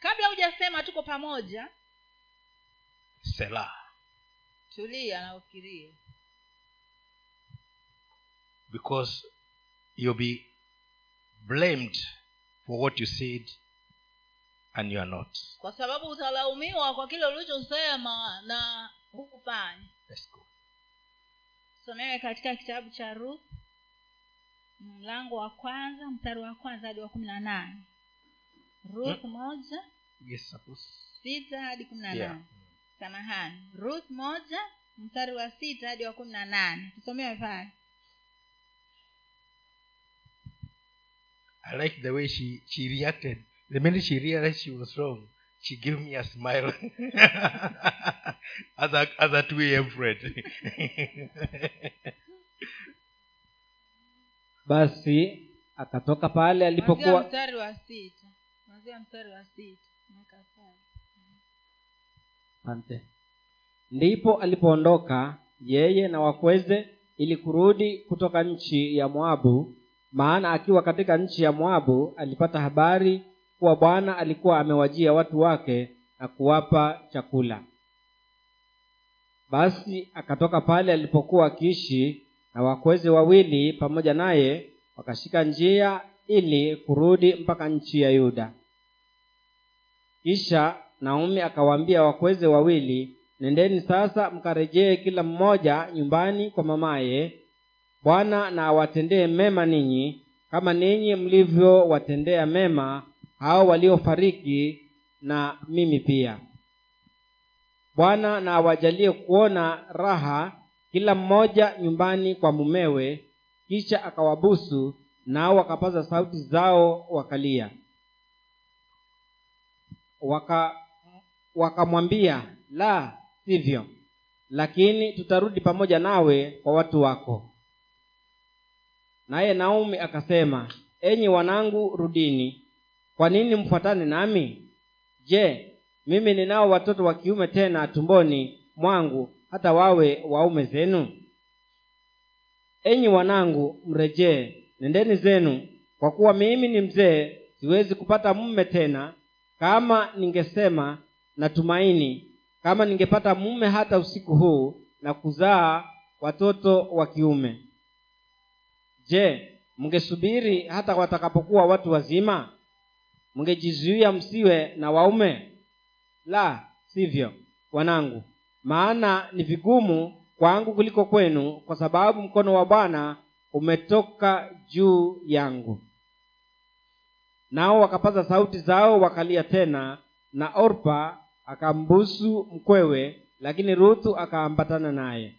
kabla hujasema tuko pamoja sela. tulia na ufikirie. Because you'll be blamed for what you said and you are not. kwa sababu utalaumiwa kwa kile ulichosema na hukufanya tusomewe somewe katika kitabu cha ruth mlango wa kwanza mstari wa kwanza hadi wa kumi na nane. Ruth moja Yes, sita hadi kumi na Yeah. samahani. Ruth moja mstari wa sita hadi wa kumi na nane. Tusomewe pale. I like the way she, she reacted. The minute she realized she was wrong, she gave me a smile as a as a 2 a.m. friend. basi akatoka pale alipokuwa mstari wa sita mstari wa sita Asante. ndipo alipoondoka yeye na wakweze ili kurudi kutoka nchi ya moabu maana akiwa katika nchi ya moabu alipata habari kuwa bwana alikuwa amewajia watu wake na kuwapa chakula. Basi akatoka pale alipokuwa akiishi na wakweze wawili pamoja naye wakashika njia ili kurudi mpaka nchi ya yuda. Kisha naomi akawaambia wakweze wawili nendeni sasa mkarejee kila mmoja nyumbani kwa mamaye. Bwana na awatendee mema ninyi kama ninyi mlivyowatendea mema hao waliofariki na mimi pia. Bwana na awajalie kuona raha kila mmoja nyumbani kwa mumewe kisha akawabusu nao wakapaza sauti zao wakalia. Waka wakamwambia la sivyo. Lakini tutarudi pamoja nawe kwa watu wako. Naye naomi akasema enyi wanangu rudini kwa nini mfuatane nami? Je mimi ninao watoto wa kiume tena tumboni mwangu hata wawe waume zenu? Enyi wanangu mrejee nendeni zenu kwa kuwa mimi ni mzee siwezi kupata mume tena kama ningesema natumaini kama ningepata mume hata usiku huu na kuzaa watoto wa kiume. Je mngesubiri hata watakapokuwa watu wazima mngejizuia msiwe na waume? La sivyo wanangu. Maana ni vigumu kwangu kuliko kwenu kwa sababu mkono wa bwana umetoka juu yangu. Nao wakapaza sauti zao wakalia tena na orpa akambusu mkwewe lakini ruthu akaambatana naye.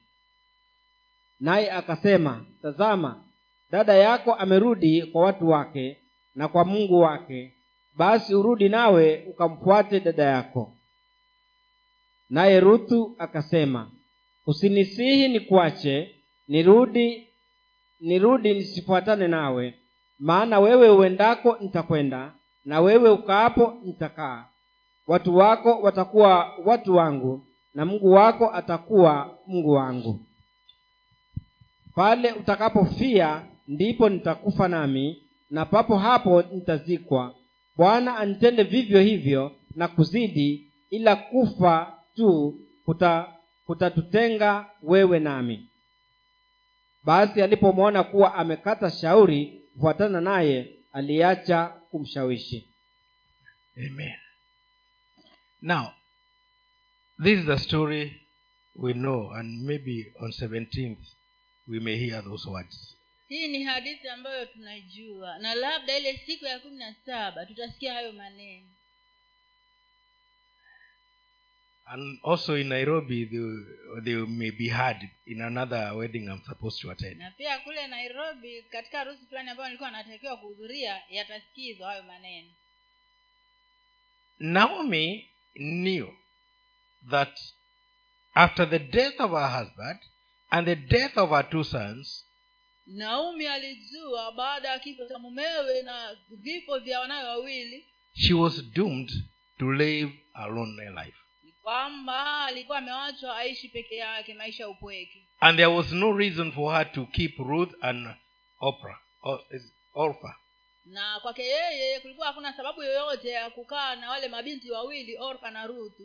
Naye akasema tazama dada yako amerudi kwa watu wake na kwa mungu wake basi urudi nawe ukamfuate dada yako. Naye ruthu akasema usinisihi nikuache nirudi nirudi nisifuatane nawe maana wewe uendako nitakwenda na wewe ukaapo nitakaa. Watu wako watakuwa watu wangu na mungu wako atakuwa mungu wangu. Pale utakapofia ndipo nitakufa nami na papo hapo nitazikwa bwana anitende vivyo hivyo na kuzidi ila kufa tu kuta kutatutenga wewe nami basi alipomwona kuwa amekata shauri kufuatana naye aliacha kumshawishi Amen. Now, this is the story we know, and maybe on 17th we may hear those words. Hii ni hadithi ambayo tunaijua. Na labda ile siku ya kumi na saba tutasikia hayo maneno. And also in Nairobi, they, they may be heard in another wedding I'm supposed to attend. na pia kule nairobi katika harusi fulani ambayo nilikuwa natakiwa kuhudhuria yatasikizwa hayo maneno. Naomi knew that after the death of her husband and the death of her two sons, naomi alijua baada ya kifo cha mumewe na vifo vya wanawe wawili she was doomed to live a lonely life. kwamba alikuwa amewachwa aishi peke yake maisha ya upweke And there was no reason for her to keep Ruth and or Orpha. na kwake yeye kulikuwa hakuna sababu yoyote ya kukaa na wale mabinti wawili orpa na ruth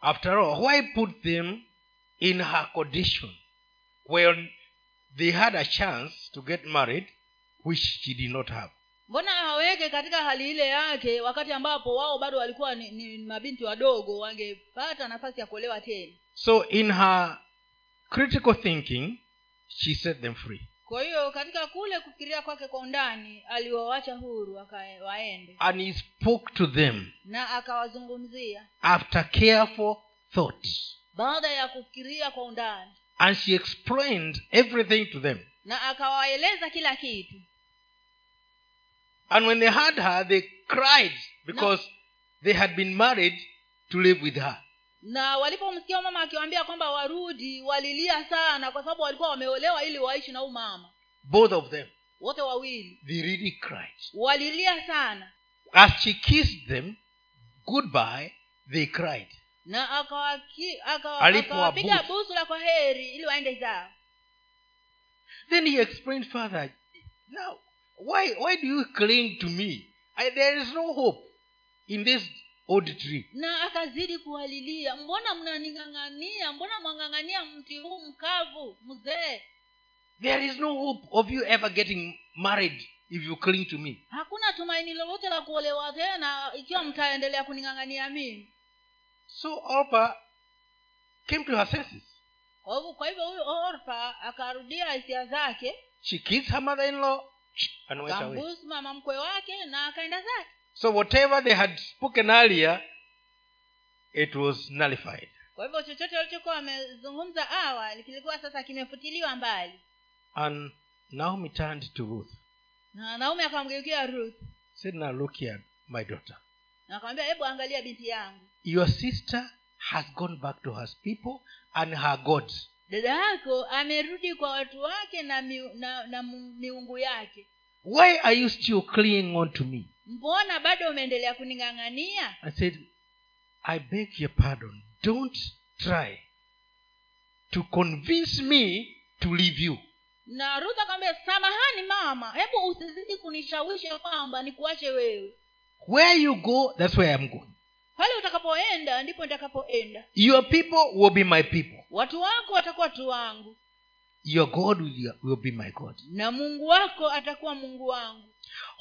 After all, why put them in her condition when they had a chance to get married, which she did not have? mbona aweke katika hali ile yake wakati ambapo wao bado walikuwa ni, ni mabinti wadogo wangepata nafasi ya kuolewa tena So, in her critical thinking, she set them free. kwa hiyo katika kule kufikiria kwake kwa undani aliwawacha huru waende And he spoke to them na akawazungumzia after careful thought. baada ya kufikiria kwa undani And she explained everything to them. na akawaeleza kila kitu And when they heard her, they cried because they had been married to live with her. na walipomsikia mama akiwaambia kwamba warudi walilia sana kwa sababu walikuwa wameolewa ili waishi na huu mama Both of them. wote wawili They really cried. walilia sana As she kissed them goodbye, they cried. Na akawapiga busu la kwa heri ili waende zao Then he explained further. Now, why why do you cling to me? I, there is no hope in this old tree. na akazidi kuwalilia mbona mnaning'ang'ania mbona mwang'ang'ania mti huu mkavu mzee There is no hope of you ever getting married if you cling to me. hakuna tumaini lolote la kuolewa tena ikiwa mtaendelea kuning'ang'ania mimi So orpa came to her senses. kwa hivyo huyu orpa akarudia hisia zake She kissed her mother-in-law and went away. kambusu mama mkwe wake na akaenda zake So whatever they had spoken earlier, it was nullified. kwa hivyo chochote walichokuwa wamezungumza awali kilikuwa sasa kimefutiliwa mbali And Naomi turned to Ruth. na naomi akamgeukia ruth Said, Now look here, my daughter. na akamwambia hebu angalia binti yangu Your sister has gone back to her people and her gods. dada yako amerudi kwa watu wake na, mi, na, na miungu yake Why are you still clinging on to me? mbona bado umeendelea kuning'ang'ania I said, I beg your pardon. Don't try to convince me to leave you. na ruth akamwambia samahani mama hebu usizidi kunishawishi kwamba nikuache wewe Where you go, that's where I'm going. Pale utakapoenda ndipo nitakapoenda Your people will be my people. watu wako watakuwa watu wangu Your God will, will be my God. na mungu wako atakuwa mungu wangu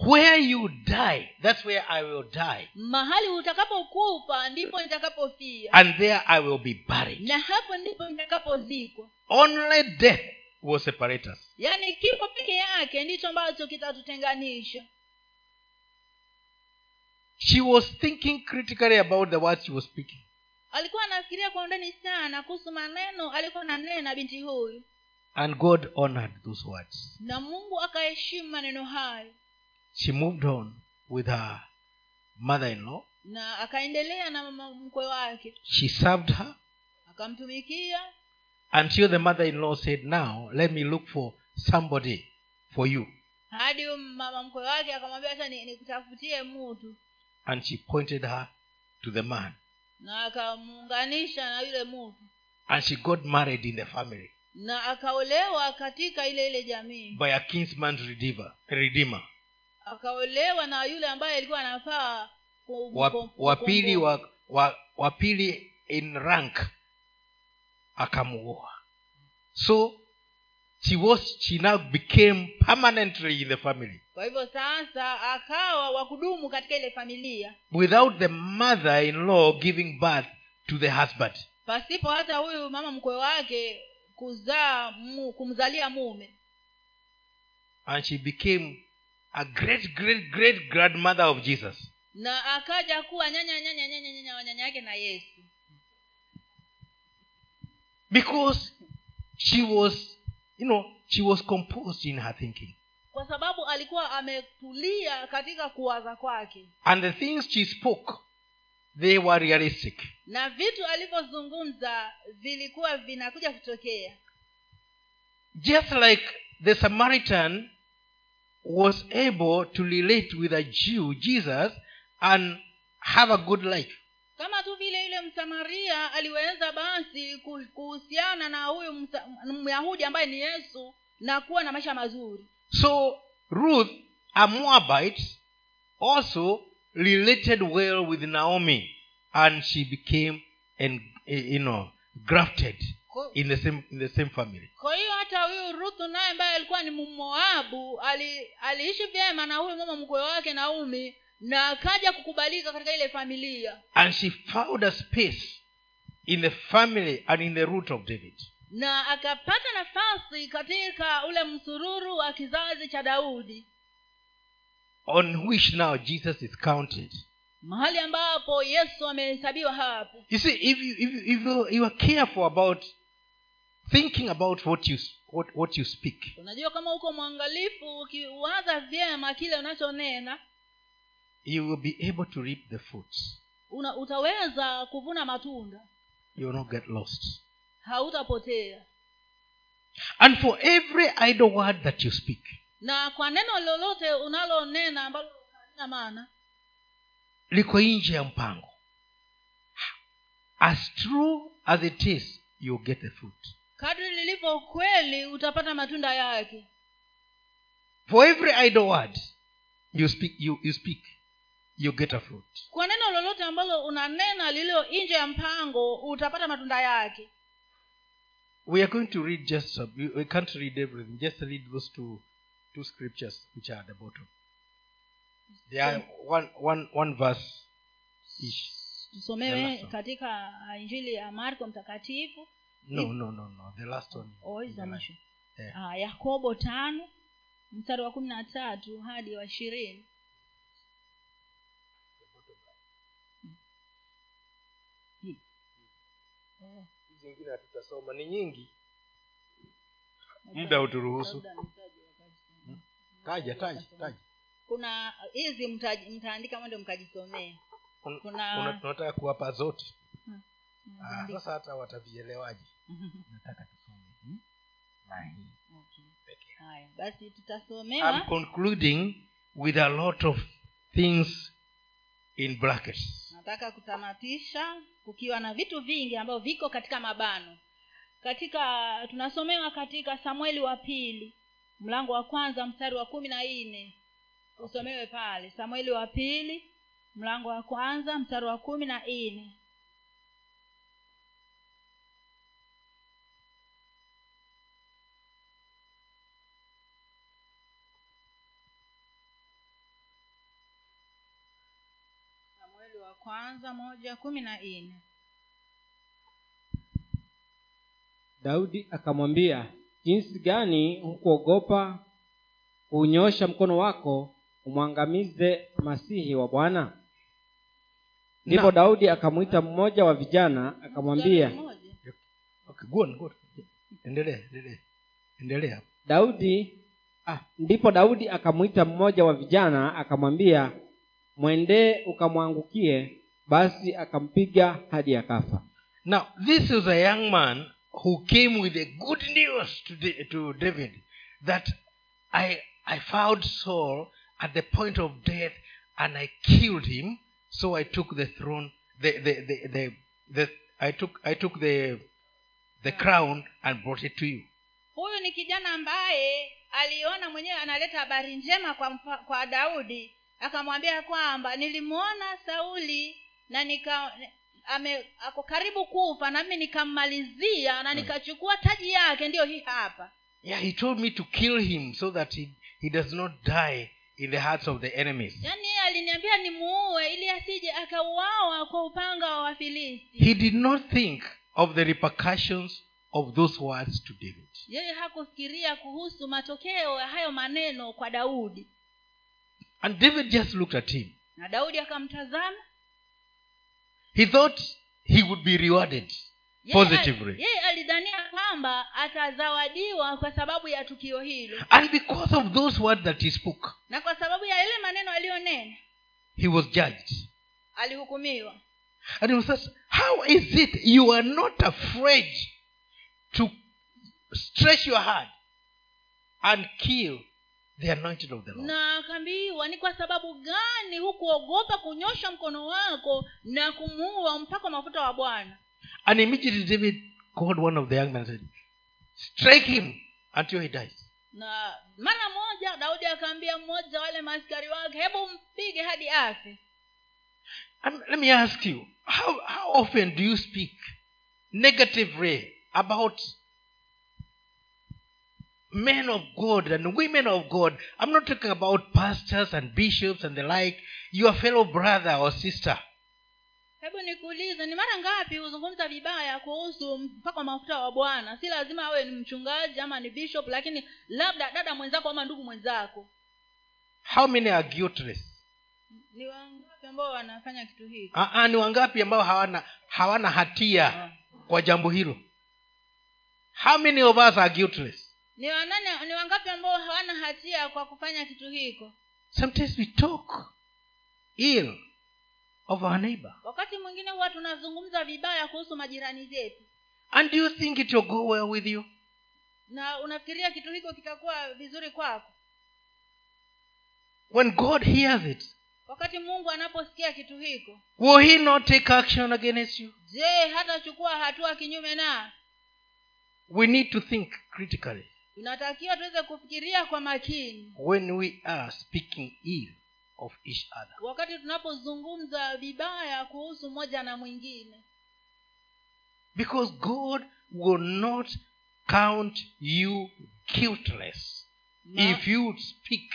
Where you die, that's where I will die. mahali utakapokufa ndipo nitakapofia And there I will be buried. na hapo ndipo nitakapozikwa Only death will separate us. yaani kifo peke yake ndicho ambacho kitatutenganisha She was thinking critically about the words she was speaking. alikuwa anafikiria kwa undani sana kuhusu maneno alikuwa nanena binti huyu. And God honored those words. na mungu akaheshimu maneno hayo. She moved on with her mother in law. na akaendelea na mama mkwe wake. She served her. Akamtumikia. Until the mother in law said, Now let me look for somebody for you. Hadi mama mkwe wake akamwambia hata ni- nikutafutie mutu and she pointed her to the man. Na akamuunganisha na yule muvi and she got married in the family. Na akaolewa katika ile ile jamii. By a kinsman redeemer, redeemer. akaolewa na yule ambaye alikuwa anafaa wapili wa, wa pili wa, wa, wa pili in rank akamuoa so she was she now became permanently in the family. Kwa hivyo sasa akawa wakudumu katika ile familia. Without the mother in law giving birth to the husband. Pasipo hata huyu mama mkwe wake kuzaa mu, kumzalia mume. And she became a great great great grandmother of jesus. Na akaja kuwa nyanya nyanya nyanya nyanya wa nyanya yake na yesu. Because she was you know she was composed in her thinking. Kwa sababu alikuwa ametulia katika kuwaza kwake. And the things she spoke they were realistic. Na vitu alivyozungumza vilikuwa vinakuja kutokea. Just like the samaritan was able to relate with a jew jesus and have a good life kama tu vile yule msamaria aliweza basi kuhusiana na huyu myahudi ambaye ni yesu na kuwa na maisha mazuri. So ruth a moabite also related well with naomi and she became en, eh, you know grafted in the same in the same family. Kwa hiyo hata huyu ruthu naye ambaye alikuwa ni mmoabu aliishi vyema na huyu mama mkwe wake naumi na akaja kukubalika katika ile familia. And she found a space in the family and in the root of david. Na akapata nafasi katika ule msururu wa kizazi cha daudi. On which now jesus is counted. Mahali ambapo yesu amehesabiwa hapo. You see if you, if you, if you, you are careful about thinking about what you what, what you speak. Unajua kama uko mwangalifu ukiwaza vyema kile unachonena you will be able to reap the fruits. Una, utaweza kuvuna matunda. You will not get lost. Hautapotea. And for every idle word that you speak na kwa neno lolote unalonena ambalo halina maana liko nje ya mpango. As true as it is you get the fruit. Kadri lilivyo kweli utapata matunda yake. For every idle word you speak you, you speak you get a fruit. Kwa neno lolote ambalo unanena lililo nje ya mpango utapata matunda yake. We are going to read just a, we can't read everything just read those two two scriptures which are at the bottom. They are one one one verse each. Tusomewe katika injili ya marko mtakatifu. No no no no the last one. Oh, The. Ah, yakobo tano mstari wa kumi na tatu hadi wa ishirini Eh, zingine hatutasoma ni nyingi. Muda huturuhusu. Nitaje taja taja taja. kuna hizi mtaandika mwende mkajisomea Un- Kuna- kuwapa zote. Hmm. ah, sasa hata watavielewaje? Nataka tusome. Hii na hii. Okay. haya basi I'm concluding with a lot of things in brackets nataka kutamatisha kukiwa na vitu vingi ambavyo viko katika mabano. Katika tunasomewa katika samueli wa pili mlango wa kwanza mstari wa kumi na nne. Usomewe pale. Samueli wa pili mlango wa kwanza mstari wa kumi na nne kwanza moja kumi na nne. Daudi akamwambia jinsi gani hukuogopa kuunyosha mkono wako umwangamize masihi wa bwana? Ndipo daudi akamwita mmoja wa vijana akamwambia okay, go on, endelea endelea endelea. Daudi ah, ndipo daudi akamwita mmoja wa vijana akamwambia mwendee ukamwangukie basi akampiga hadi akafa now this is a young man who came with a good news to, the, to david that I, I found Saul at the point of death and I killed him. So I took the throne, the, the, the, the, the I took, I took the, the crown and brought it to you. huyu ni kijana ambaye aliona mwenyewe analeta habari njema kwa, kwa daudi akamwambia kwamba nilimwona sauli na nika ame ako karibu kufa nami nikammalizia na nikachukua taji yake ndiyo hii hapa Yeah, he told me to kill him so that he, he does not die in the hearts of the enemies. yaani yeye aliniambia nimuue ili asije akauawa kwa upanga wa wafilisti He did not think of the repercussions of those words to David. yeye hakufikiria kuhusu matokeo ya hayo maneno kwa daudi And David just looked at him. na daudi akamtazama He thought he would be rewarded positively. yeye alidhania kwamba atazawadiwa kwa sababu ya tukio hilo And because of those words that he spoke, na kwa sababu ya yale maneno aliyonena he was judged. alihukumiwa And he was asked, How is it you are not afraid to stretch your hand and kill the anointed of the Lord? na akaambiwa ni kwa sababu gani hukuogopa kunyosha mkono wako na kumuua mpaka mafuta wa bwana And immediately David called one of the young men and said, Strike him until he dies. na mara moja daudi akaambia mmoja wale maaskari wake hebu mpige hadi afe And let me ask you, how, how often do you speak negatively about men of God and women of God? I'm not talking about pastors and bishops and the like, your fellow brother or sister. hebu nikuulize ni mara ngapi huzungumza vibaya kuhusu mpaka mafuta wa bwana si lazima awe ni mchungaji ama ni bishop lakini labda dada mwenzako ama ndugu mwenzako How many are guiltless? ni wangapi ambao wanafanya kitu hiki Ah, ah, ni wangapi ambao hawana hawana hatia kwa jambo hilo how many of us are guiltless ni wanane ni wangapi ambao hawana hatia kwa kufanya kitu hiko? Sometimes we talk ill of our neighbor. Wakati mwingine huwa tunazungumza vibaya kuhusu majirani zetu. And do you think it will go well with you? Na unafikiria kitu hiko kitakuwa vizuri kwako? When god hears it wakati mungu anaposikia kitu hiko will he not take action against you? Je hatachukua hatua kinyume na? We need to think critically tunatakiwa tuweze kufikiria kwa makini. When we are speaking ill of each other. Wakati tunapozungumza vibaya kuhusu mmoja na mwingine. Because god will not count you guiltless Ma- if you speak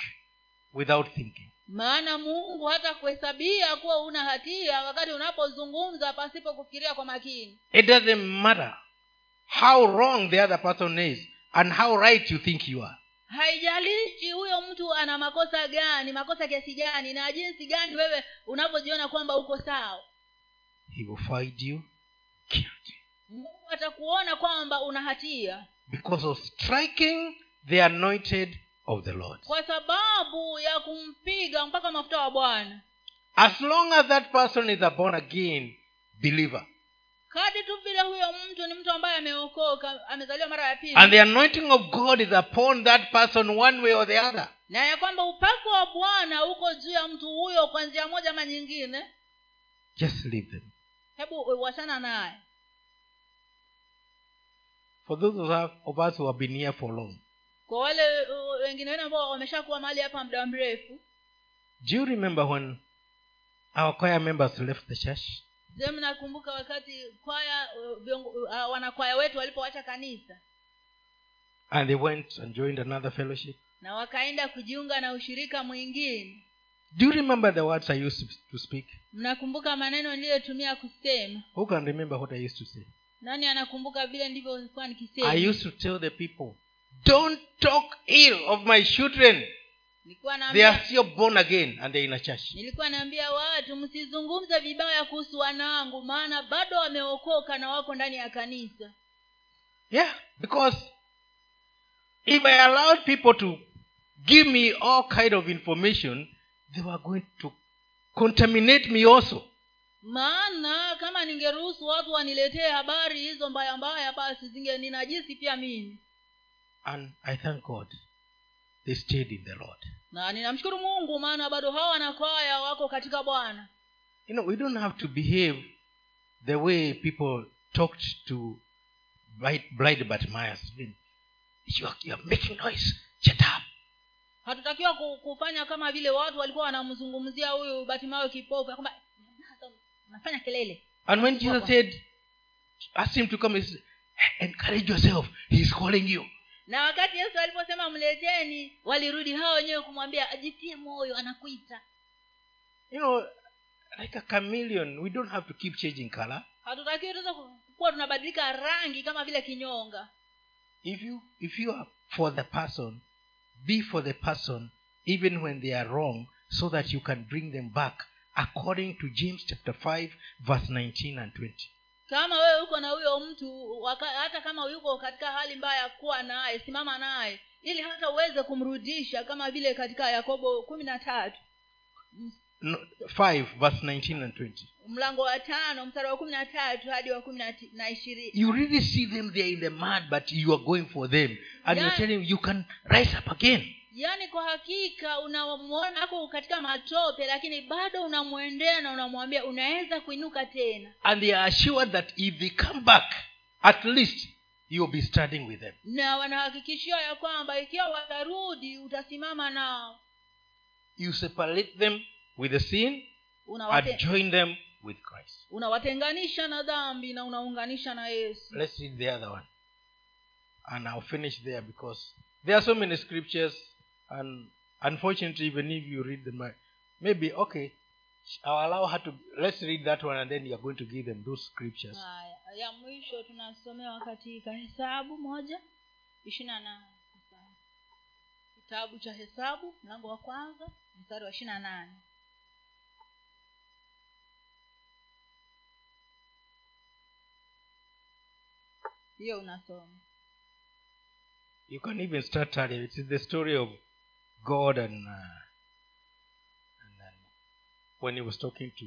without thinking. Maana mungu hata kuhesabia kuwa una hatia wakati unapozungumza pasipo kufikiria kwa makini. It doesn't matter how wrong the other person is and how right you think you are. Haijalishi huyo mtu ana makosa gani makosa kiasi gani na jinsi gani wewe unavyojiona kwamba uko sawa. He will find you guilty. Mungu atakuona kwamba una hatia. Because of striking the anointed of the lord. Kwa sababu ya kumpiga mpaka mafuta wa bwana. As long as that person is a born again believer kadi tu vile huyo mtu ni mtu ambaye ameokoka amezaliwa mara ya pili. And the anointing of god is upon that person one way or the other. Na ya kwamba upako wa bwana uko juu ya mtu huyo kwa njia moja ama nyingine. Just leave them. Hebu wachana naye. For those of us, who have been here for long kwa wale wengine wenu ambao wameshakuwa mahali hapa muda mrefu. do you remember when our choir members left the church je mnakumbuka wakati kwaya uh, uh, wanakwaya wetu walipoacha kanisa? And they went and joined another fellowship. Na wakaenda kujiunga na ushirika mwingine. Do you remember the words i used to- speak? Mnakumbuka maneno niliyotumia kusema? Who can remember what i used to say? Nani anakumbuka vile ndivyokuwa i used to tell the people don't talk ill of my children they are still born again and they're in a church. Nilikuwa naambia watu msizungumze vibaya kuhusu wanangu maana bado wameokoka na wako ndani ya kanisa. Yeah because if i allowed people to give me all kind of information they were going to contaminate me also. Maana kama ningeruhusu watu waniletee habari hizo mbaya mbaya basi zingeninajisi pia mimi. And i thank god they stayed in the lord. Na ninamshukuru mungu maana bado hawa wanakwaya wako katika bwana. You know we don't have to behave the way people talked to bride but myers you are, you are making noise. Shut up. Hatutakiwa kufanya kama vile watu walikuwa wanamzungumzia huyu batimayo kipofu ya kwamba nafanya kelele. And when jesus said ask him to come he said, encourage yourself. He is calling you na wakati yesu aliposema mleteni walirudi hao wenyewe kumwambia ajitie moyo anakuita. You know like a chameleon we don't have to keep changing color. Hatutakiwi tuweza kuwa tunabadilika rangi kama vile kinyonga. If you if you are for the person be for the person even when they are wrong so that you can bring them back according to james chapter 5 verse 19 and 20 kama wewe uko na huyo mtu waka, hata kama yuko katika hali mbaya kuwa naye simama naye ili hata uweze kumrudisha kama vile katika yakobo kumi na tatu. No, 5 verse 19 and 20 mlango wa tano mstari wa kumi na tatu hadi wa kumi na ishirini. You really see them there in the mud but you are going for them. And you're Yeah. telling you can rise up again yaani kwa hakika unamwona ako katika matope lakini bado unamwendea na unamwambia unaweza kuinuka tena. And they are assured that if they come back at least you'll be studying with them. Na wanahakikishia ya kwamba ikiwa watarudi utasimama nao. You separate them with the sin and join them with christ. Unawatenganisha na dhambi na unaunganisha na yesu. Let's read the other one. And i'll finish there because there are so many scriptures and unfortunately even if you read them maybe okay i'll allow her to let's read that one and then you're going to give them those scriptures. Ya mwisho tunasomewa katika hesabu moja ishirina na kitabu cha hesabu mlango wa kwanza mstari wa ishirina nane. Hiyo unasoma. You can even start earlier. It is the story of god and, uh, and, and when he was talking to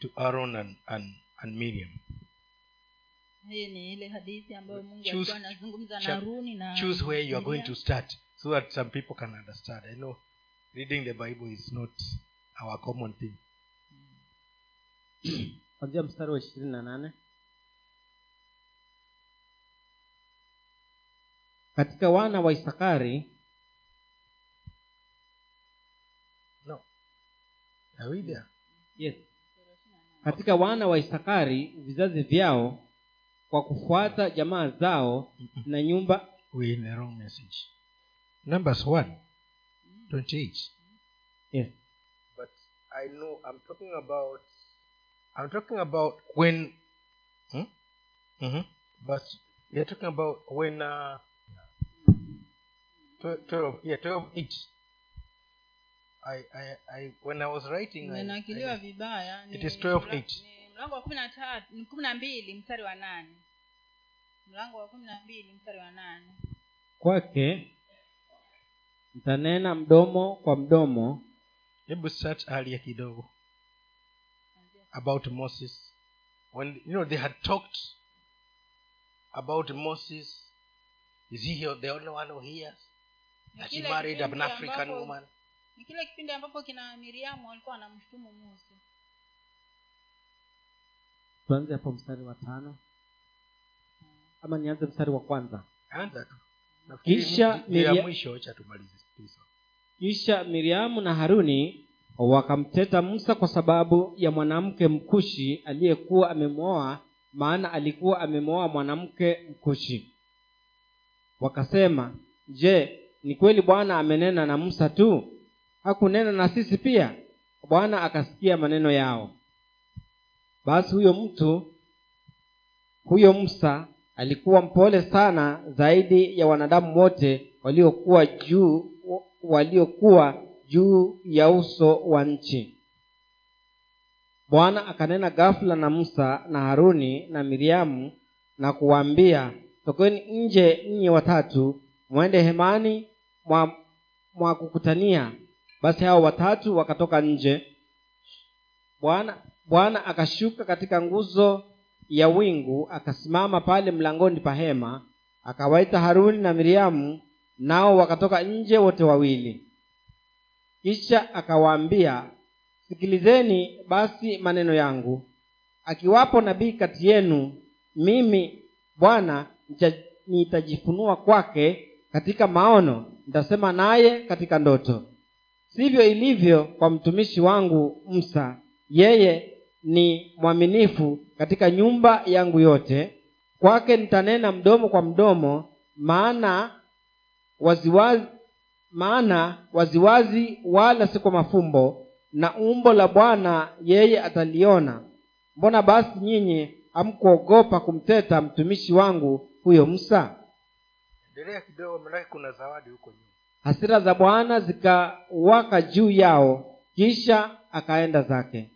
to aaron and, and, and miriam. Hii ni ile hadithi ambayo mungu Choose- alikuwa anazungumza na haruni na choose where you are going to start so that some people can understand. I know reading the bible is not our common thing. Kwanzia mstari wa ishirini na nane. Katika wana wa isakari are we there yes. Katika wana wa isakari vizazi vyao kwa kufuata jamaa zao na nyumba. We in the wrong message. Numbers 1 28 yes. But i know i'm talking about i'm talking about when hmm? mm-hmm. but you're talking about when uh 12, 12 yeah 12 8 I, I, I, when I was writing, I, I, vibaya ni It is 12, 8 mlango wa kumi na tatu ni kumi na mbili mstari wa nane. Mlango wa kumi na mbili mstari wa nane. Kwake mtanena mdomo kwa mdomo. Hebu start earlier kidogo. About moses. When you know they had talked about moses. Is he the only one who hears? That he married an african woman ni kile kipindi ambapo kina miriamu walikuwa wanamshutumu musa tuanze hapo mstari wa tano. Ama nianze mstari wa kwanza. Anza tu. Kisha mwisho tumalize kisha miriamu na haruni wakamteta musa kwa sababu ya mwanamke mkushi aliyekuwa amemwoa maana alikuwa amemwoa mwanamke mkushi. Wakasema je ni kweli bwana amenena na musa tu hakunena na sisi pia. Bwana akasikia maneno yao. Basi huyo mtu huyo musa alikuwa mpole sana zaidi ya wanadamu wote waliokuwa juu waliokuwa juu ya uso wa nchi. Bwana akanena ghafula na musa na haruni na miriamu na kuwaambia tokeni nje ninyi watatu mwende hemani mwa, mwa kukutania basi hao watatu wakatoka nje. Bwana bwana akashuka katika nguzo ya wingu akasimama pale mlangoni pa hema akawaita haruni na miriamu nao wakatoka nje wote wawili. Kisha akawaambia sikilizeni basi maneno yangu. Akiwapo nabii kati yenu mimi bwana nitajifunua kwake katika maono nitasema naye katika ndoto sivyo ilivyo kwa mtumishi wangu msa yeye ni mwaminifu katika nyumba yangu yote. Kwake nitanena mdomo kwa mdomo maana waziwazi maana waziwazi wala si kwa mafumbo na umbo la bwana yeye ataliona. Mbona basi nyinyi hamkuogopa kumteta mtumishi wangu huyo msa endelea kidogo manake kuna zawadi huko nyuma hasira za bwana zikawaka juu yao kisha akaenda zake.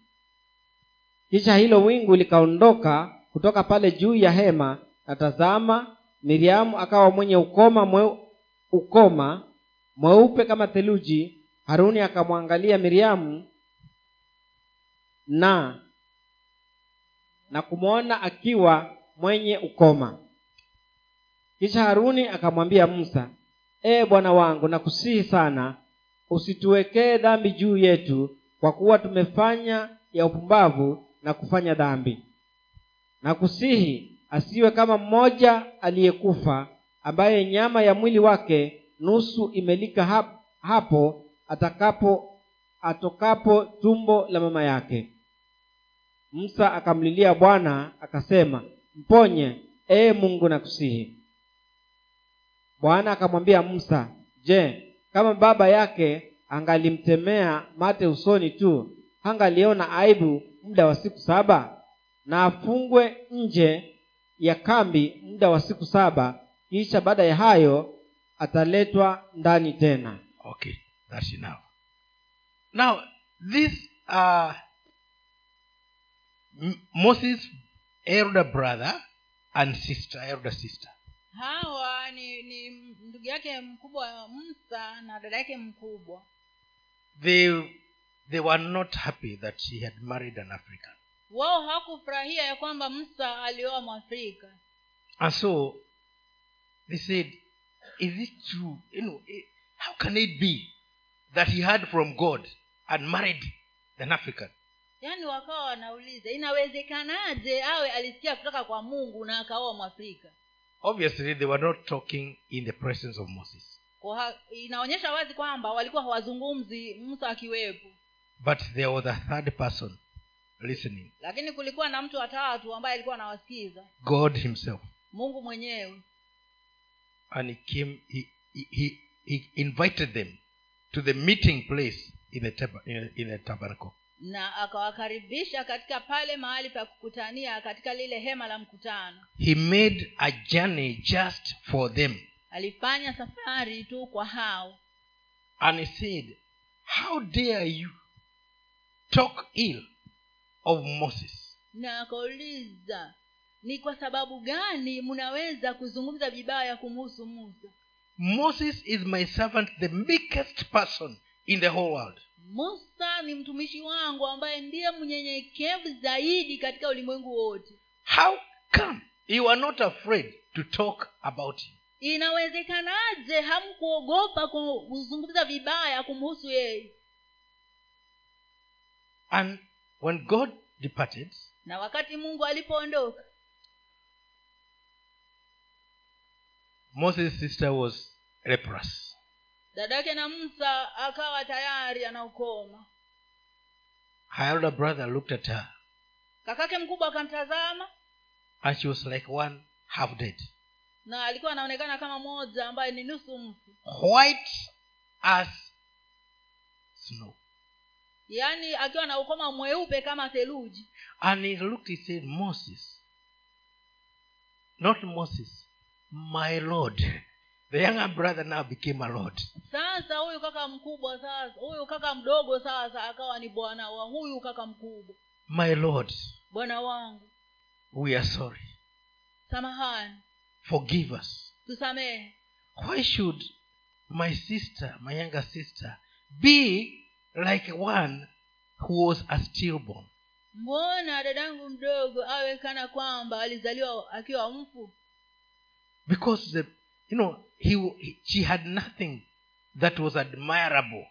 Kisha hilo wingu likaondoka kutoka pale juu ya hema. Na tazama miriamu akawa mwenye ukoma mwe, ukoma mweupe kama theluji. Haruni akamwangalia miriamu na na kumwona akiwa mwenye ukoma. Kisha haruni akamwambia musa ee bwana wangu nakusihi sana usituwekee dhambi juu yetu kwa kuwa tumefanya ya upumbavu na kufanya dhambi. Nakusihi asiwe kama mmoja aliyekufa ambaye nyama ya mwili wake nusu imelika hapo atakapo atokapo tumbo la mama yake. Musa akamlilia bwana akasema mponye ee mungu nakusihi bwana akamwambia musa je kama baba yake angalimtemea mate usoni tu hangaliona aibu muda wa siku saba? Na afungwe nje ya kambi muda wa siku saba kisha baada ya hayo ataletwa ndani tena. Okay that's enough. Now this uh moses elder brother and sister elder sister hawa ni ni ndugu yake mkubwa musa na dada yake mkubwa. They they were not happy that she had married an african. Wao hawakufurahia ya kwamba musa alioa mwafrika. And so they said is it true? You know eh, how can it be that he heard from god and married an african? Yaani wakawa wanauliza inawezekanaje awe alisikia kutoka kwa mungu na akaoa mwafrika obviously they were not talking in the presence of moses. Kwa inaonyesha wazi kwamba walikuwa hawazungumzi musa akiwepo. But there was a third person listening. Lakini kulikuwa na mtu watatu ambaye alikuwa anawasikiza. God himself. Mungu mwenyewe. And he came he, he, he, he invited them to the meeting place in the, in the tabernacle na akawakaribisha katika pale mahali pa kukutania katika lile hema la mkutano. He made a journey just for them. Alifanya safari tu kwa hao. And he said how dare you talk ill of moses? Na akauliza ni kwa sababu gani mnaweza kuzungumza vibaya kumuhusu musa? Moses is my servant the meekest person in the whole world musa ni mtumishi wangu ambaye ndiye mnyenyekevu zaidi katika ulimwengu wote. How come you are not afraid to talk about him? Inawezekanaje hamkuogopa ku- kuzungumza vibaya kumhusu yeye? And when god departed na wakati mungu alipoondoka moses sister was leprous dadake na musa akawa tayari anaukoma her elder brother looked at her. Kakake mkubwa akamtazama. And she was like one half dead. Na alikuwa anaonekana kama moja ambaye ni nusu mfu white as snow. Yaani akiwa na ukoma mweupe kama theluji. And he looked he said moses not moses my lord the younger brother now became a lord. Sasa huyu kaka mkubwa sasa huyu kaka mdogo sasa akawa ni bwana wa huyu kaka mkubwa. My lord bwana wangu we are sorry. samahani. Forgive us. Tusamehe. Why should my sister my younger sister be like one who was a stillborn? Mbona dadangu mdogo awe kana kwamba alizaliwa akiwa mfu? Because the you know he, he she had nothing that was admirable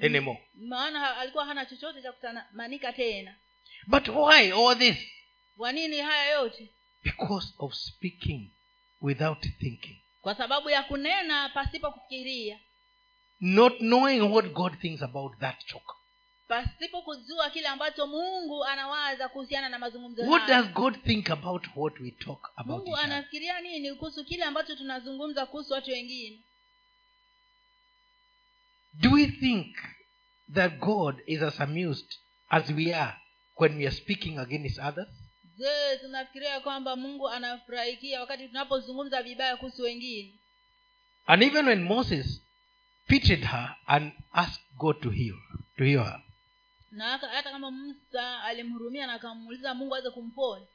anymore. Maana alikuwa hana chochote cha kutamanika tena. But why all this? Kwa nini haya yote? Because of speaking without thinking. Kwa sababu ya kunena pasipo kufikiria. Not knowing what god thinks about that choke pasipo kujua kile ambacho mungu anawaza kuhusiana na mazungumzo what does god think about what we talk about mungu anafikiria nini kuhusu kile ambacho tunazungumza kuhusu watu wengine? Do we think that god is as amused as we are when we are speaking against others? Je tunafikiria kwamba mungu anafurahikia wakati tunapozungumza vibaya kuhusu wengine? And even when moses pitied her and asked god to heal to heal her na hata kama musa alimhurumia na akamuuliza mungu aweze kumponya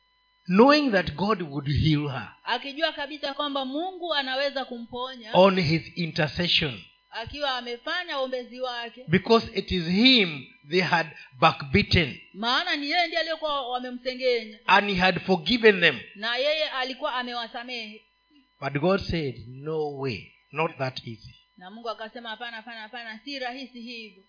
knowing that god would heal her akijua kabisa kwamba mungu anaweza kumponya on his intercession. akiwa amefanya uombezi wake. Because it is him they had backbitten maana ni yeye ndiye aliyekuwa wamemsengenya. And he had forgiven them. Na yeye alikuwa amewasamehe. But god said no way. Not that easy. Na mungu akasema hapana hapana hapana. Si rahisi hivyo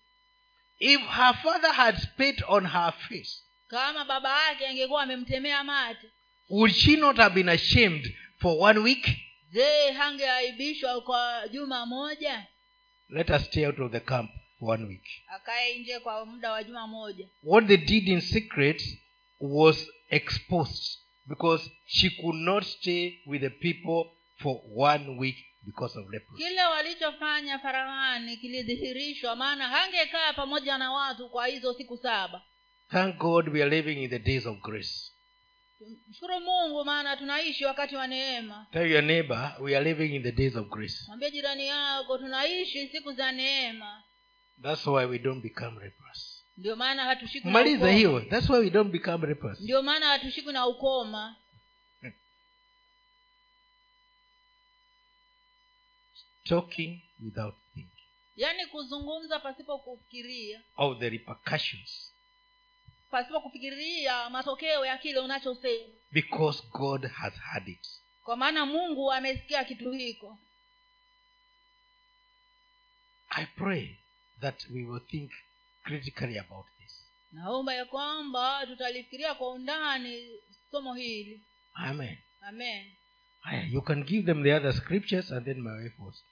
if her father had spit on her face kama baba yake angekuwa amemtemea mate would she not have been ashamed for one week? je hangeaibishwa kwa juma moja? Let us stay out of the camp for one week. Akae nje kwa muda wa juma moja. What they did in secret was exposed because she could not stay with the people for one week because of leprosy. Kile walichofanya farahani kilidhihirishwa maana hangekaa pamoja na watu kwa hizo siku saba. Thank god we are living in the days of grace. Mshukuru mungu maana tunaishi wakati wa neema. Tell your neighbor we are living in the days of grace. Mwambie jirani yako tunaishi siku za neema. That's why we don't become leprous ndio maana hatushikwi maliza hiyo. That's why we don't become leprous ndio maana hatushikwi na ukoma talking without thinking. Yaani kuzungumza pasipo kufikiria. Of the repercussions. Pasipo kufikiria matokeo ya kile unachosema. Because god has had it. Kwa maana mungu amesikia kitu hiko. I pray that we will think critically about this. Naomba ya kwamba tutalifikiria kwa undani somo hili. Amen. Amen. You can give them the other scriptures and then my wife was